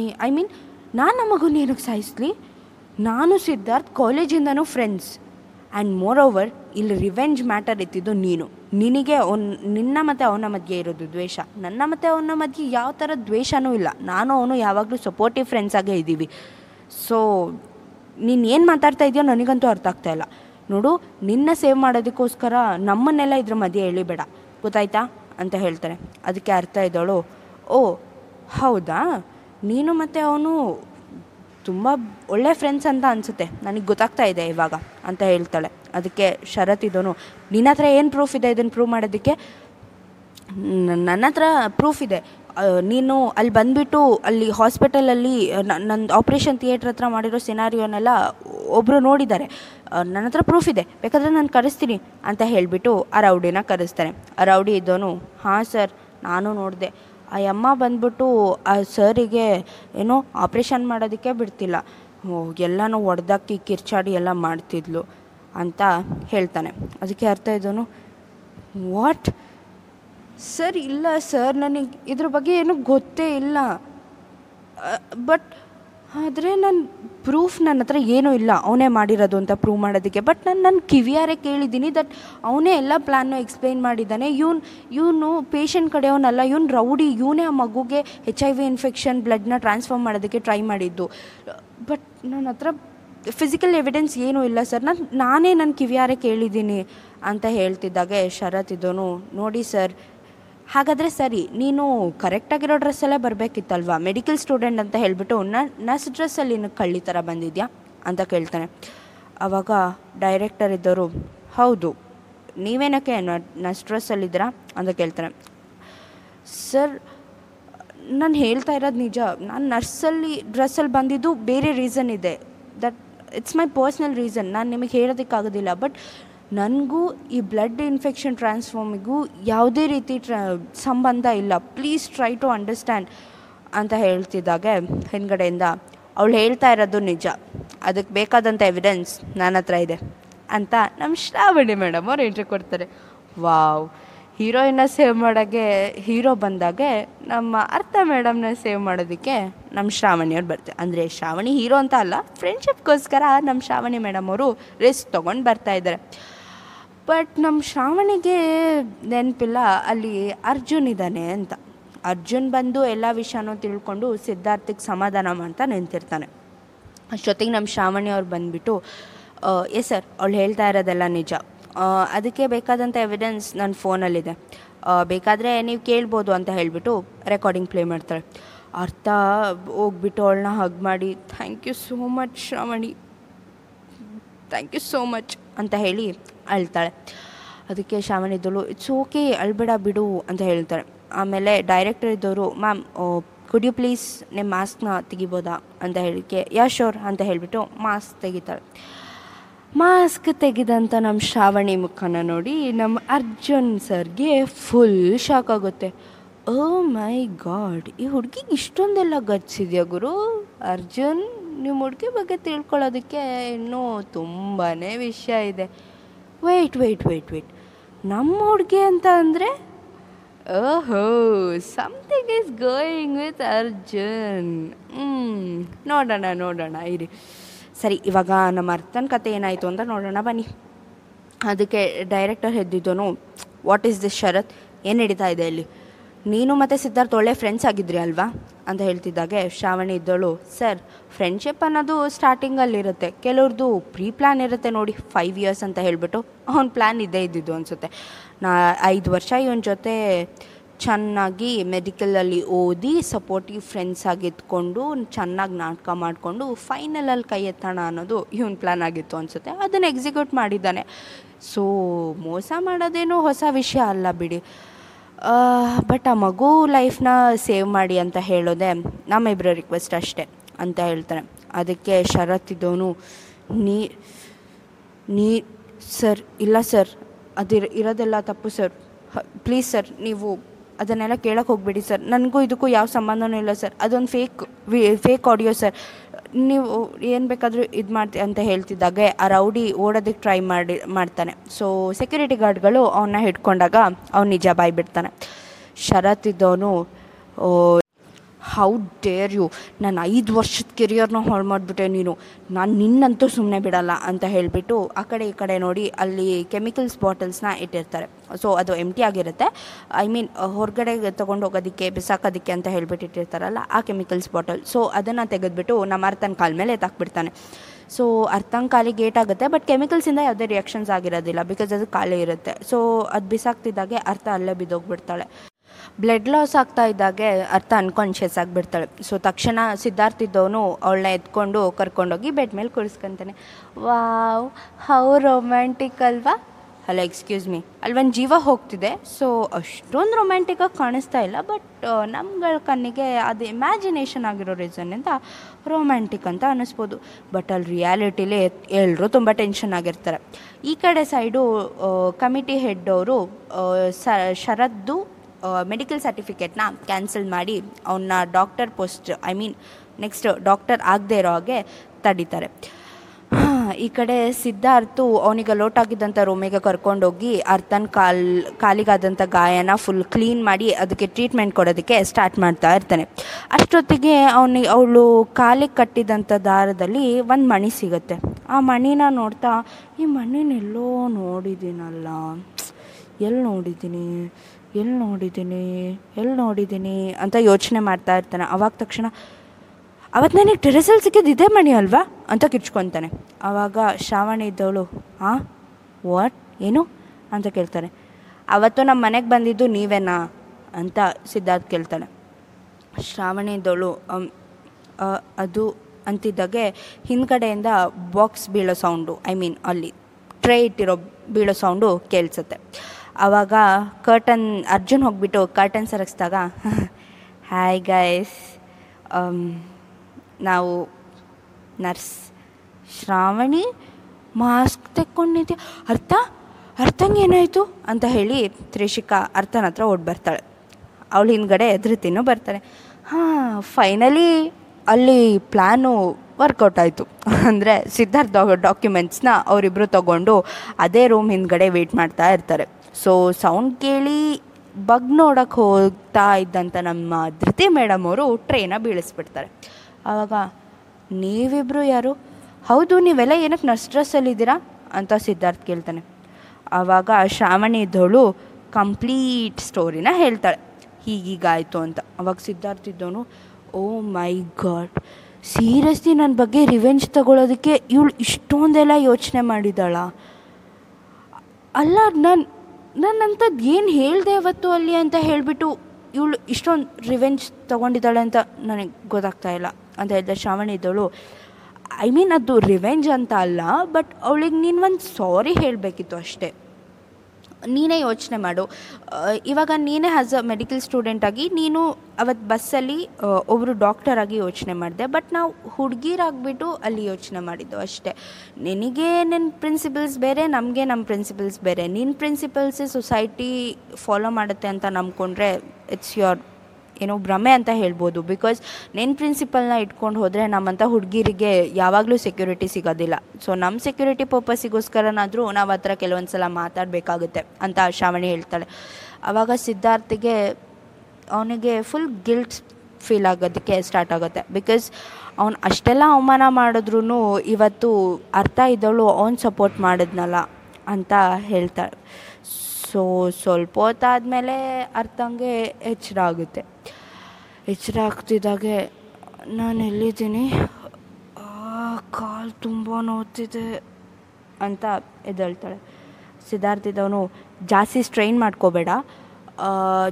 A: ಐ ಐ ಮೀನ್ ನಾನು ನಮ್ಮ ಮಗುನ ಏನಕ್ಕೆ ಸಾಯಿಸ್ಲಿ? ನಾನು ಸಿದ್ಧಾರ್ಥ್ ಕಾಲೇಜಿಂದನೂ ಫ್ರೆಂಡ್ಸ್ ಆ್ಯಂಡ್ ಮೋರ್ ಓವರ್ ಇಲ್ಲಿ ರಿವೆಂಜ್ ಮ್ಯಾಟರ್ ಇತ್ತಿದ್ದು ನೀನು. ನಿನಗೆ ಅವ್ನ, ನಿನ್ನ ಮತ್ತು ಅವನ ಮಧ್ಯೆ ಇರೋದು ದ್ವೇಷ. ನನ್ನ ಮತ್ತು ಅವನ ಮಧ್ಯೆ ಯಾವ ಥರ ದ್ವೇಷನೂ ಇಲ್ಲ. ನಾನು ಅವನು ಯಾವಾಗಲೂ ಸಪೋರ್ಟಿವ್ ಫ್ರೆಂಡ್ಸಾಗೇ ಇದ್ದೀವಿ. ಸೊ ನೀನು ಏನು ಮಾತಾಡ್ತಾ ಇದೆಯೋ ನನಗಂತೂ ಅರ್ಥ ಆಗ್ತಾ ಇಲ್ಲ. ನೋಡು, ನಿನ್ನ ಸೇವ್ ಮಾಡೋದಕ್ಕೋಸ್ಕರ ನಮ್ಮನ್ನೆಲ್ಲ ಇದ್ರ ಮಧ್ಯೆ ಎಳಿಬೇಡ. ಗೊತ್ತಾಯ್ತಾ? ಅಂತ ಹೇಳ್ತಾರೆ. ಅದಕ್ಕೆ ಅರ್ಥ ಇದ್ದಾಳು. ಓ, ಹೌದಾ? ನೀನು ಮತ್ತು ಅವನು ತುಂಬ ಒಳ್ಳೆ ಫ್ರೆಂಡ್ಸ್ ಅಂತ ಅನಿಸುತ್ತೆ. ನನಗೆ ಗೊತ್ತಾಗ್ತಾ ಇದೆ ಇವಾಗ ಅಂತ ಹೇಳ್ತಾಳೆ. ಅದಕ್ಕೆ ಶರತ್ ಇದೋನು, ನಿನ್ನ ಹತ್ರ ಏನು ಪ್ರೂಫ್ ಇದೆ ಇದನ್ನು ಪ್ರೂವ್ ಮಾಡೋದಕ್ಕೆ? ನನ್ನ ಹತ್ರ ಪ್ರೂಫ್ ಇದೆ. ನೀನು ಅಲ್ಲಿ ಬಂದುಬಿಟ್ಟು ಅಲ್ಲಿ ಹಾಸ್ಪಿಟಲಲ್ಲಿ ನನ್ನ ಆಪ್ರೇಷನ್ ಥಿಯೇಟ್ರ್ ಹತ್ರ ಮಾಡಿರೋ ಸಿನಾರಿಯೋನೆಲ್ಲ ಒಬ್ಬರು ನೋಡಿದ್ದಾರೆ. ನನ್ನ ಹತ್ರ ಪ್ರೂಫ್ ಇದೆ. ಬೇಕಾದರೆ ನಾನು ಕರೆಸ್ತೀನಿ ಅಂತ ಹೇಳಿಬಿಟ್ಟು ಆ ರೌಡಿನ ಕರೆಸ್ತಾನೆ. ಆ ರೌಡಿ ಇದ್ದೋನು ಹಾಂ ಸರ್, ನಾನು ನೋಡಿದೆ. ಆ ಅಮ್ಮ ಬಂದ್ಬಿಟ್ಟು ಆ ಸರಿಗೆ ಏನೋ ಆಪ್ರೇಷನ್ ಮಾಡೋದಕ್ಕೆ ಬಿಡ್ತಿಲ್ಲ. ಎಲ್ಲನೂ ಒಡೆದಾಕಿ ಕಿರ್ಚಾಡಿ ಎಲ್ಲ ಮಾಡ್ತಿದ್ಲು ಅಂತ ಹೇಳ್ತಾನೆ. ಅದಕ್ಕೆ ಅರ್ಥ ಇದ್ದವನು, ವಾಟ್? ಸರ್, ಇಲ್ಲ ಸರ್, ನನಗೆ ಇದ್ರ ಬಗ್ಗೆ ಏನೂ ಗೊತ್ತೇ ಇಲ್ಲ. ಬಟ್ ಆದರೆ ನನ್ನ ಪ್ರೂಫ್ ನನ್ನ ಹತ್ರ ಏನೂ ಇಲ್ಲ. ಅವನೇ ಮಾಡಿರೋದು ಅಂತ ಪ್ರೂವ್ ಮಾಡೋದಕ್ಕೆ. ಬಟ್ ನಾನು ನನ್ನ ಕಿವಿಯಾರೆ ಕೇಳಿದ್ದೀನಿ ದಟ್ ಅವನೇ ಎಲ್ಲ ಪ್ಲ್ಯಾನು ಎಕ್ಸ್ಪ್ಲೈನ್ ಮಾಡಿದ್ದಾನೆ. ಇವನು ಇವನು ಪೇಷಂಟ್ ಕಡೆಯವನಲ್ಲ. ಇವನು ರೌಡಿ. ಇವನೇ ಆ ಮಗುಗೆ ಎಚ್ ಐ ವಿ ಇನ್ಫೆಕ್ಷನ್ ಬ್ಲಡ್ನ ಟ್ರಾನ್ಸ್ಫರ್ ಮಾಡೋದಕ್ಕೆ ಟ್ರೈ ಮಾಡಿದ್ದು. ಬಟ್ ನನ್ನ ಹತ್ರ ಫಿಸಿಕಲ್ ಎವಿಡೆನ್ಸ್ ಏನೂ ಇಲ್ಲ ಸರ್ ನಾನು, ನಾನೇ ನನ್ನ ಕಿವಿಯಾರೆ ಕೇಳಿದ್ದೀನಿ ಅಂತ ಹೇಳ್ತಿದ್ದಾಗೆ ಶರತ್ ಇದ್ದೋನು ನೋಡಿ ಸರ್ ಹಾಗಾದರೆ ಸರಿ, ನೀನು ಕರೆಕ್ಟಾಗಿರೋ ಡ್ರೆಸ್ಸಲ್ಲೇ ಬರಬೇಕಿತ್ತಲ್ವಾ? ಮೆಡಿಕಲ್ ಸ್ಟೂಡೆಂಟ್ ಅಂತ ಹೇಳಿಬಿಟ್ಟು ನರ್ಸ್ ಡ್ರೆಸ್ಸಲ್ಲಿ ನೀನು ಕಳ್ಳಿ ಥರ ಬಂದಿದ್ಯಾ? ಅಂತ ಕೇಳ್ತಾನೆ. ಆವಾಗ ಡೈರೆಕ್ಟರ್ ಇದ್ದವರು, ಹೌದು, ನೀವೇನಕ್ಕೆ ನರ್ಸ್ ಡ್ರೆಸ್ಸಲ್ಲಿದ್ದೀರಾ ಅಂತ ಕೇಳ್ತಾನೆ. ಸರ್, ನಾನು ಹೇಳ್ತಾ ಇರೋದು ನಿಜ. ನಾನು ನರ್ಸಲ್ಲಿ ಡ್ರೆಸ್ಸಲ್ಲಿ ಬಂದಿದ್ದು ಬೇರೆ ರೀಸನ್ ಇದೆ. That it's my personal reason ನಾನು ನಿಮಗೆ ಹೇಳೋದಕ್ಕಾಗೋದಿಲ್ಲ. ಬಟ್ ನನಗೂ ಈ ಬ್ಲಡ್ ಇನ್ಫೆಕ್ಷನ್ ಟ್ರಾನ್ಸ್ಫಾರ್ಮಿಗೂ ಯಾವುದೇ ರೀತಿ ಟ್ರ ಸಂಬಂಧ ಇಲ್ಲ. ಪ್ಲೀಸ್ ಟ್ರೈ ಟು ಅಂಡರ್ಸ್ಟ್ಯಾಂಡ್ ಅಂತ ಹೇಳ್ತಿದ್ದಾಗೆ ಹಿಂದ್ಗಡೆಯಿಂದ. ಅವಳು ಹೇಳ್ತಾ ಇರೋದು ನಿಜ. ಅದಕ್ಕೆ ಬೇಕಾದಂಥ ಎವಿಡೆನ್ಸ್ ನನ್ನ ಹತ್ರ ಇದೆ ಅಂತ ನಮ್ಮ ಶ್ರಾವಣಿ ಮೇಡಮ್ ಅವ್ರು ಎಂಟ್ರಿ ಕೊಡ್ತಾರೆ. ವಾವ್ ಹೀರೋಯಿನ ಸೇವ್ ಮಾಡೋಕ್ಕೆ ಹೀರೋ ಬಂದಾಗೆ ನಮ್ಮ ಅರ್ಥ ಮೇಡಮ್ನ ಸೇವ್ ಮಾಡೋದಕ್ಕೆ ನಮ್ಮ ಶ್ರಾವಣಿಯವ್ರು ಬರ್ತಾರೆ. ಅಂದರೆ ಶ್ರಾವಣಿ ಹೀರೋ ಅಂತ ಅಲ್ಲ ಫ್ರೆಂಡ್ಶಿಪ್ಗೋಸ್ಕರ ನಮ್ಮ ಶ್ರಾವಣಿ ಮೇಡಮ್ ಅವರು ರಿಸ್ಕ್ ತೊಗೊಂಡು ಬರ್ತಾ ಇದ್ದಾರೆ. ಬಟ್ ನಮ್ಮ ಶ್ರಾವಣಿಗೆ ನೆನಪಿಲ್ಲ, ಅಲ್ಲಿ ಅರ್ಜುನ್ ಇದ್ದಾನೆ ಅಂತ. ಅರ್ಜುನ್ ಬಂದು ಎಲ್ಲ ವಿಷಯನೂ ತಿಳ್ಕೊಂಡು ಸಿದ್ಧಾರ್ಥಿಗೆ ಸಮಾಧಾನ ಮಾಡ್ತಾ ನಿಂತಿರ್ತಾನೆ. ಅಷ್ಟೊತ್ತಿಗೆ ನಮ್ಮ ಶ್ರಾವಣಿ ಅವ್ರು ಬಂದುಬಿಟ್ಟು ಎಸ್ ಸರ್, ಅವಳು ಹೇಳ್ತಾ ಇರೋದೆಲ್ಲ ನಿಜ. ಅದಕ್ಕೆ ಬೇಕಾದಂಥ ಎವಿಡೆನ್ಸ್ ನನ್ನ ಫೋನಲ್ಲಿದೆ. ಬೇಕಾದರೆ ನೀವು ಕೇಳ್ಬೋದು ಅಂತ ಹೇಳಿಬಿಟ್ಟು ರೆಕಾರ್ಡಿಂಗ್ ಪ್ಲೇ ಮಾಡ್ತಾಳೆ. ಅರ್ಥ ಹೋಗ್ಬಿಟ್ಟು ಅವಳನ್ನ ಹಗ್ ಮಾಡಿ thank you so much Shravani. Thank you so much ಅಂತ ಹೇಳಿ ಅಳ್ತಾಳೆ. ಅದಕ್ಕೆ ಶ್ರಾವಣಿ ಇದ್ದಳು ಇಟ್ಸ್ ಓಕೆ ಅಳ್ಬೇಡ ಬಿಡು, ಅಂತ ಹೇಳ್ತಾಳೆ. ಆಮೇಲೆ ಡೈರೆಕ್ಟರ್ ಇದ್ದವರು ಮ್ಯಾಮ್ ಕುಡ್ ಯು ಪ್ಲೀಸ್ ನಿಮ್ಮ ಮಾಸ್ಕ್ನ ತೆಗಿಬೋದಾ? ಅಂತ ಹೇಳಿಕೆ ಯಾ ಶೋರ್ ಅಂತ ಹೇಳಿಬಿಟ್ಟು ಮಾಸ್ಕ್ ತೆಗಿತಾಳೆ. ಮಾಸ್ಕ್ ತೆಗೆದಂಥ ನಮ್ಮ ಶ್ರಾವಣಿ ಮುಖನ ನೋಡಿ ನಮ್ಮ ಅರ್ಜುನ್ ಸರ್ಗೆ ಫುಲ್ ಶಾಕ್ ಆಗುತ್ತೆ. ಓ ಮೈ ಗಾಡ್ ಈ ಹುಡುಗಿಗೆ ಇಷ್ಟೊಂದೆಲ್ಲ ಗಚ್ಚಿದ್ಯಾ ಗುರು? ಅರ್ಜುನ್ ನಿಮ್ಮ ಹುಡುಗಿ ಬಗ್ಗೆ ತಿಳ್ಕೊಳ್ಳೋದಕ್ಕೆ ಇನ್ನೂ ತುಂಬಾ ವಿಷಯ ಇದೆ. ವೆಯ್ಟ್ ವೆಯ್ಟ್ ವೆಯ್ಟ್ ವೆಯ್ಟ್ ನಮ್ಮ ಹುಡುಗಿ ಅಂತ ಅಂದರೆ? ಓಹೋ something is going with Arjun ಹ್ಞೂ ನೋಡೋಣ ನೋಡೋಣ, ಇರಿ. ಸರಿ, ಇವಾಗ ನಮ್ಮ ಅರ್ಥನ ಕತೆ ಏನಾಯಿತು ಅಂತ ನೋಡೋಣ, ಬನ್ನಿ. ಅದಕ್ಕೆ ಡೈರೆಕ್ಟರ್ ಎದ್ದಿದ್ದೋನು ವಾಟ್ ಈಸ್ ದಿಸ್ ಶರತ್? ಏನು ನಡೀತಾ ಇದೆ ಇಲ್ಲಿ? ನೀನು ಮತ್ತು ಸಿದ್ಧಾರ್ಥ ಒಳ್ಳೆ ಫ್ರೆಂಡ್ಸ್ ಆಗಿದ್ರಿ ಅಲ್ವಾ? ಅಂತ ಹೇಳ್ತಿದ್ದಾಗೆ ಶ್ರಾವಣಿ ಇದ್ದಳು. ಸರ್ ಫ್ರೆಂಡ್ಶಿಪ್ ಅನ್ನೋದು ಸ್ಟಾರ್ಟಿಂಗಲ್ಲಿರುತ್ತೆ ಕೆಲವ್ರದ್ದು ಪ್ರೀ ಪ್ಲ್ಯಾನ್ ಇರುತ್ತೆ ನೋಡಿ ಫೈವ್ ಇಯರ್ಸ್ ಅಂತ ಹೇಳಿಬಿಟ್ಟು ಅವ್ನ ಪ್ಲ್ಯಾನ್ ಇದ್ದೇ ಇದ್ದಿದ್ದು ಅನಿಸುತ್ತೆ. ನಾ ಐದು ವರ್ಷ ಇವನ ಜೊತೆ ಚೆನ್ನಾಗಿ ಮೆಡಿಕಲಲ್ಲಿ ಓದಿ ಸಪೋರ್ಟಿವ್ ಫ್ರೆಂಡ್ಸ್ ಆಗಿದ್ಕೊಂಡು ಚೆನ್ನಾಗಿ ನಾಟಕ ಮಾಡಿಕೊಂಡು ಫೈನಲಲ್ಲಿ ಕೈ ಎತ್ತೋಣ ಅನ್ನೋದು ಇವನ್ ಪ್ಲ್ಯಾನ್ ಆಗಿತ್ತು ಅನಿಸುತ್ತೆ. ಅದನ್ನು ಎಕ್ಸಿಕ್ಯೂಟ್ ಮಾಡಿದ್ದಾನೆ. ಸೊ ಮೋಸ ಮಾಡೋದೇನು ಹೊಸ ವಿಷಯ ಅಲ್ಲ ಬಿಡಿ. ಬಟ್ ಆ ಮಗು ಲೈಫ್ನ ಸೇವ್ ಮಾಡಿ ಅಂತ ಹೇಳೋದೆ ನಮ್ಮ ನಮ್ಮಿಬ್ಬರ ರಿಕ್ವೆಸ್ಟ್ ಅಷ್ಟೇ ಅಂತ ಹೇಳ್ತಾರೆ. ಅದಕ್ಕೆ ಶರತ್ ಇದ್ದವನು, ನೀ ನೀ ಸರ್ ಇಲ್ಲ ಸರ್ ಅದಿರ, ಇರೋದೆಲ್ಲ ತಪ್ಪು ಸರ್ ಪ್ಲೀಸ್ ಸರ್ ನೀವು ಅದನ್ನೆಲ್ಲ ಕೇಳೋಕೆ ಹೋಗ್ಬೇಡಿ ಸರ್ ನನಗೂ ಇದಕ್ಕೂ ಯಾವ ಸಂಬಂಧನೂ ಇಲ್ಲ ಸರ್ ಅದೊಂದು ಫೇಕ್ ಫೇಕ್ ಆಡಿಯೋ ಸರ್ ನೀವು ಏನು ಬೇಕಾದರೂ ಇದು ಮಾಡ್ತಿ ಅಂತ ಹೇಳ್ತಿದ್ದಾಗ, ಆ ರೌಡಿ ಓಡೋದಕ್ಕೆ ಟ್ರೈ ಮಾಡಿ, ಮಾಡ್ತಾನೆ. ಸೊ ಸೆಕ್ಯೂರಿಟಿ ಗಾರ್ಡ್ಗಳು ಅವನ್ನ ಹಿಡ್ಕೊಂಡಾಗ ಅವ್ನು ನಿಜ ಬಾಯ್ಬಿಡ್ತಾನೆ. ಶರತ್ ಇದ್ದವನು ಹೌ ಡೇರ್ ಯು ನಾನು ಐದು ವರ್ಷದ ಕೆರಿಯರ್ನ ಹಾಳು ಮಾಡಿಬಿಟ್ಟೆ ನೀನು. ನಾನು ನಿನ್ನಂತೂ ಸುಮ್ಮನೆ ಬಿಡಲ್ಲ ಅಂತ ಹೇಳಿಬಿಟ್ಟು ಆ ಕಡೆ ಈ ಕಡೆ ನೋಡಿ ಅಲ್ಲಿ ಕೆಮಿಕಲ್ಸ್ ಬಾಟಲ್ಸ್ನ ಇಟ್ಟಿರ್ತಾರೆ. ಸೊ ಅದು ಎಂಟಿ ಆಗಿರುತ್ತೆ. ಐ ಮೀನ್ ಹೊರಗಡೆ ತೊಗೊಂಡು ಹೋಗೋದಕ್ಕೆ, ಬಿಸಾಕೋದಕ್ಕೆ ಅಂತ ಹೇಳ್ಬಿಟ್ಟು ಇಟ್ಟಿರ್ತಾರಲ್ಲ, ಆ ಕೆಮಿಕಲ್ಸ್ ಬಾಟಲ್ ಸೊ ಅದನ್ನು ತೆಗೆದುಬಿಟ್ಟು ನಮ್ಮ ಅರ್ಥನ ಕಾಲ ಮೇಲೆ ಎತ್ತಾಕ್ಬಿಡ್ತಾನೆ ಸೊ ಅರ್ಥನ ಕಾಲಿಗೆ ಗೇಟ್ ಆಗುತ್ತೆ ಬಟ್ ಕೆಮಿಕಲ್ಸಿಂದ ಯಾವುದೇ ರಿಯಾಕ್ಷನ್ಸ್ ಆಗಿರೋದಿಲ್ಲ ಬಿಕಾಸ್ ಅದು ಖಾಲಿ ಇರುತ್ತೆ. ಸೊ ಅದು ಬಿಸಾಕ್ತಿದ್ದಾಗೆ ಅರ್ಥ ಅಲ್ಲೇ ಬಿದ್ದೋಗ್ಬಿಡ್ತಾಳೆ. ಬ್ಲಡ್ ಲಾಸ್ ಆಗ್ತಾ ಇದ್ದಾಗೆ ಅರ್ಥ ಅನ್ಕಾನ್ಷಿಯಸ್ ಆಗಿಬಿಡ್ತಾಳೆ. ಸೊ ತಕ್ಷಣ ಸಿದ್ಧಾರ್ಥ ಇದ್ದವನು ಅವಳನ್ನ ಎತ್ಕೊಂಡು ಕರ್ಕೊಂಡೋಗಿ ಬೆಡ್ ಮೇಲೆ ಕುಳಿಸ್ಕೊಂತಾನೆ. ವಾವ್ ಹೌ ರೊಮ್ಯಾಂಟಿಕ್ ಅಲ್ವಾ? ಅಲ್ಲ ಎಕ್ಸ್ಕ್ಯೂಸ್ ಮೀ ಅಲ್ಲಿ ಒಂದು ಜೀವ ಹೋಗ್ತಿದೆ. ಸೊ ಅಷ್ಟೊಂದು ರೊಮ್ಯಾಂಟಿಕಾಗಿ ಕಾಣಿಸ್ತಾ ಇಲ್ಲ ಬಟ್ ನಮ್ಗಳ ಕಣ್ಣಿಗೆ ಅದು ಇಮ್ಯಾಜಿನೇಷನ್ ಆಗಿರೋ ರೀಸನ್ನಿಂದ ರೊಮ್ಯಾಂಟಿಕ್ ಅಂತ ಅನ್ನಿಸ್ಬೋದು. ಬಟ್ ಅಲ್ಲಿ ರಿಯಾಲಿಟಿಲಿ ಎಲ್ಲರೂ ತುಂಬ ಟೆನ್ಷನ್ ಆಗಿರ್ತಾರೆ. ಈ ಕಡೆ ಸೈಡು ಕಮಿಟಿ ಹೆಡ್ ಅವರು ಸ, ಶರದ್ದು ಮೆಡಿಕಲ್ ಸರ್ಟಿಫಿಕೇಟ್ನ ಕ್ಯಾನ್ಸಲ್ ಮಾಡಿ ಅವನ್ನ doctor post I mean next doctor ಆಗದೆ ಇರೋ ಹಾಗೆ ತಡೀತಾರೆ. ಈ ಕಡೆ ಸಿದ್ಧಾರ್ಥು ಅವನಿಗೆ ಲೋಟ್ ಆಗಿದ್ದಂಥ ರೂಮಿಗೆ ಕರ್ಕೊಂಡೋಗಿ ಅರ್ಥನ್ ಕಾಲ್ ಕಾಲಿಗಾದಂಥ ಗಾಯನ ಫುಲ್ ಕ್ಲೀನ್ ಮಾಡಿ ಅದಕ್ಕೆ ಟ್ರೀಟ್ಮೆಂಟ್ ಕೊಡೋದಕ್ಕೆ ಸ್ಟಾರ್ಟ್ ಮಾಡ್ತಾ ಇರ್ತಾನೆ. ಅಷ್ಟೊತ್ತಿಗೆ ಅವನಿಗೆ ಅವಳು ಕಾಲಿಗೆ ಕಟ್ಟಿದಂಥ ದಾರದಲ್ಲಿ ಒಂದು ಮಣಿ ಸಿಗುತ್ತೆ. ಆ ಮಣಿನ ನೋಡ್ತಾ, ಈ ಮಣಿನೆಲ್ಲೋ ನೋಡಿದ್ದೀನಲ್ಲ ಎಲ್ಲಿ ನೋಡಿದ್ದೀನಿ? ಎಲ್ಲಿ ನೋಡಿದ್ದೀನಿ? ಎಲ್ಲಿ ನೋಡಿದ್ದೀನಿ ಅಂತ ಯೋಚನೆ ಮಾಡ್ತಾ ಇರ್ತಾನೆ. ಅವಾಗ ತಕ್ಷಣ ಅವತ್ತು ನನಗೆ ಟೆರೆಸಲ್ಲಿ ಸಿಕ್ಕಿದ್ದು ಮಣಿ ಅಲ್ವಾ? ಅಂತ ಕಿಚ್ಕೊತಾನೆ ಆವಾಗ ಶ್ರಾವಣ ಇದ್ದವಳು ಹಾಂ ವಾಟ್ ಏನು? ಅಂತ ಕೇಳ್ತಾನೆ. ಅವತ್ತು ನಮ್ಮ ಮನೆಗೆ ಬಂದಿದ್ದು ನೀವೇನಾ? ಅಂತ ಸಿದ್ಧಾರ್ಥ್ ಕೇಳ್ತಾನೆ. ಶ್ರಾವಣ ಇದ್ದವಳು ಅದು ಅಂತಿದ್ದಾಗೆ ಹಿಂದ್ಗಡೆಯಿಂದ ಬಾಕ್ಸ್ ಬೀಳೋ ಸೌಂಡು ಐ ಮೀನ್ ಅಲ್ಲಿ ಟ್ರೇ ಇಟ್ಟಿರೋ ಬೀಳೋ ಸೌಂಡು ಕೇಳಿಸುತ್ತೆ. ಆವಾಗ ಕರ್ಟನ್ ಅರ್ಜುನ್ ಹೋಗ್ಬಿಟ್ಟು ಕರ್ಟನ್ ಸರಗಿಸಿದಾಗ ಹಾಯ್ ಗೈಸ್ ನಾವು ನರ್ಸ್ ಶ್ರಾವಣಿ ಮಾಸ್ಕ್ ತೆಕ್ಕೊಂಡಿದ್ದೆ ಅರ್ಥ? ಅರ್ಥಂಗೆ ಏನಾಯಿತು? ಅಂತ ಹೇಳಿ ತ್ರಿಷಿಕಾ ಅರ್ಥನ ಹತ್ರ ಓಡ್ ಬರ್ತಾಳೆ. ಅವಳು ಹಿಂದ್ಗಡೆ ಎದುರುತಿನೂ ಬರ್ತಾಳೆ. ಹಾಂ ಫೈನಲಿ ಅಲ್ಲಿ ಪ್ಲ್ಯಾನು ವರ್ಕೌಟ್ ಆಯಿತು. ಅಂದರೆ ಸಿದ್ಧಾರ್ಥ ಡಾಕ್ಯುಮೆಂಟ್ಸ್ನ ಅವರಿಬ್ಬರು ತಗೊಂಡು ಅದೇ ರೂಮ್ ಹಿಂದ್ಗಡೆ ವೇಟ್ ಮಾಡ್ತಾ ಇರ್ತಾರೆ. ಸೊ ಸೌಂಡ್ ಕೇಳಿ ಬಗ್ ನೋಡಕ್ಕೆ ಹೋಗ್ತಾ ಇದ್ದಂಥ ನಮ್ಮ ಧೃತಿ ಮೇಡಮ್ ಅವರು ಟ್ರೈನ ಬೀಳಿಸ್ಬಿಡ್ತಾರೆ. ಆವಾಗ ನೀವಿಬ್ಬರು ಯಾರು? ಹೌದು, ನೀವೆಲ್ಲ ಏನಕ್ಕೆ ನರ್ಸ್ ಡ್ರೆಸ್ಸಲ್ಲಿದ್ದೀರಾ ಅಂತ ಸಿದ್ಧಾರ್ಥ್ ಕೇಳ್ತಾನೆ. ಆವಾಗ ಶ್ರಾವಣಿ ಇದ್ದವಳು ಕಂಪ್ಲೀಟ್ ಸ್ಟೋರಿನ ಹೇಳ್ತಾಳೆ. ಹೀಗೀಗಾಯಿತು ಅಂತ. ಅವಾಗ ಸಿದ್ಧಾರ್ಥ ಇದ್ದವನು ಓ ಮೈ ಗಾಡ್ ಸೀರಿಯಸ್ಲಿ ನನ್ನ ಬಗ್ಗೆ ರಿವೆಂಜ್ ತಗೊಳ್ಳೋದಕ್ಕೆ ಇವಳು ಇಷ್ಟೊಂದೆಲ್ಲ ಯೋಚನೆ ಮಾಡಿದ್ದಾಳ? ಅಲ್ಲ, ನಾನು ನಾನು ಅಂಥದ್ದು ಏನು ಹೇಳಿದೆ ಅವತ್ತು ಅಲ್ಲಿ ಅಂತ ಹೇಳಿಬಿಟ್ಟು ಇವಳು ಇಷ್ಟೊಂದು ರಿವೆಂಜ್ ತೊಗೊಂಡಿದ್ದಾಳೆ ಅಂತ ನನಗೆ ಗೊತ್ತಾಗ್ತಾ ಇಲ್ಲ ಅಂತ ಹೇಳಿದ. ಶ್ರಾವಣಿ ಇದ್ದಳು. ಐ ಮೀನ್ ಅದು ರಿವೆಂಜ್ ಅಂತ ಅಲ್ಲ ಬಟ್ ಅವಳಿಗೆ ನೀನು ಒಂದು ಸಾರಿ ಹೇಳಬೇಕಿತ್ತು ಅಷ್ಟೇ. ನೀನೇ ಯೋಚನೆ ಮಾಡು. ಇವಾಗ ನೀನೇ ಆಸ್ ಅ ಮೆಡಿಕಲ್ ಸ್ಟೂಡೆಂಟಾಗಿ ನೀನು ಅವತ್ತು ಬಸ್ಸಲ್ಲಿ ಒಬ್ಬರು ಡಾಕ್ಟರಾಗಿ ಯೋಚನೆ ಮಾಡಿದೆ. ಬಟ್ ನಾವು ಹುಡುಗಿರಾಗ್ಬಿಟ್ಟು ಅಲ್ಲಿ ಯೋಚನೆ ಮಾಡಿದ್ದು ಅಷ್ಟೇ. ನಿನಗೆ ನಿನ್ನ ಪ್ರಿನ್ಸಿಪಲ್ಸ್ ಬೇರೆ, ನಮಗೆ ನಮ್ಮ ಪ್ರಿನ್ಸಿಪಲ್ಸ್ ಬೇರೆ. ನಿನ್ನ ಪ್ರಿನ್ಸಿಪಲ್ಸೇ ಸೊಸೈಟಿ ಫಾಲೋ ಮಾಡುತ್ತೆ ಅಂತ ನಂಬ್ಕೊಂಡ್ರೆ ಇಟ್ಸ್ ಯೋರ್ ಏನೋ ಭ್ರಮೆ ಅಂತ ಹೇಳ್ಬೋದು. ಬಿಕಾಸ್ ನಿನ್ನ ಪ್ರಿನ್ಸಿಪಲ್ನ ಇಟ್ಕೊಂಡು ಹೋದರೆ ನಮ್ಮಂಥ ಹುಡುಗಿರಿಗೆ ಯಾವಾಗಲೂ ಸೆಕ್ಯೂರಿಟಿ ಸಿಗೋದಿಲ್ಲ. ಸೊ ನಮ್ಮ ಸೆಕ್ಯೂರಿಟಿ ಪರ್ಪಸ್ಸಿಗೋಸ್ಕರನಾದರೂ ನಾವು ಹತ್ರ ಕೆಲವೊಂದು ಸಲ ಮಾತಾಡಬೇಕಾಗುತ್ತೆ ಅಂತ ಶ್ರಾವಣಿ ಹೇಳ್ತಾಳೆ. ಆವಾಗ ಸಿದ್ಧಾರ್ಥಿಗೆ ಅವನಿಗೆ ಫುಲ್ ಗಿಲ್ಟ್ ಫೀಲ್ ಆಗೋದಕ್ಕೆ ಸ್ಟಾರ್ಟ್ ಆಗುತ್ತೆ. ಬಿಕಾಸ್ ಅವ್ನು ಅಷ್ಟೆಲ್ಲ ಅವಮಾನ ಮಾಡಿದ್ರೂ ಇವತ್ತು ಅರ್ಥ ಇದ್ದವಳು ಅವ್ನು ಸಪೋರ್ಟ್ ಮಾಡಿದ್ನಲ್ಲ ಅಂತ ಹೇಳ್ತಾಳೆ. ಸೊ ಸ್ವಲ್ಪ ಹೊತ್ತಾದಮೇಲೆ ಅರ್ಥಂಗೆ ಎಚ್ಚರ ಆಗುತ್ತೆ. ಎಚ್ಚರ ಆಗ್ತಿದ್ದಾಗೆ ನಾನು ಎಲ್ಲಿದ್ದೀನಿ? ಕಾಲು ತುಂಬ ನೋಡ್ತಿದೆ ಅಂತ ಎದ್ದೇಳ್ತಾಳೆ. ಸಿದ್ಧಾರ್ಥ ಇದ್ದವನು ಜಾಸ್ತಿ ಸ್ಟ್ರೈನ್ ಮಾಡ್ಕೋಬೇಡ.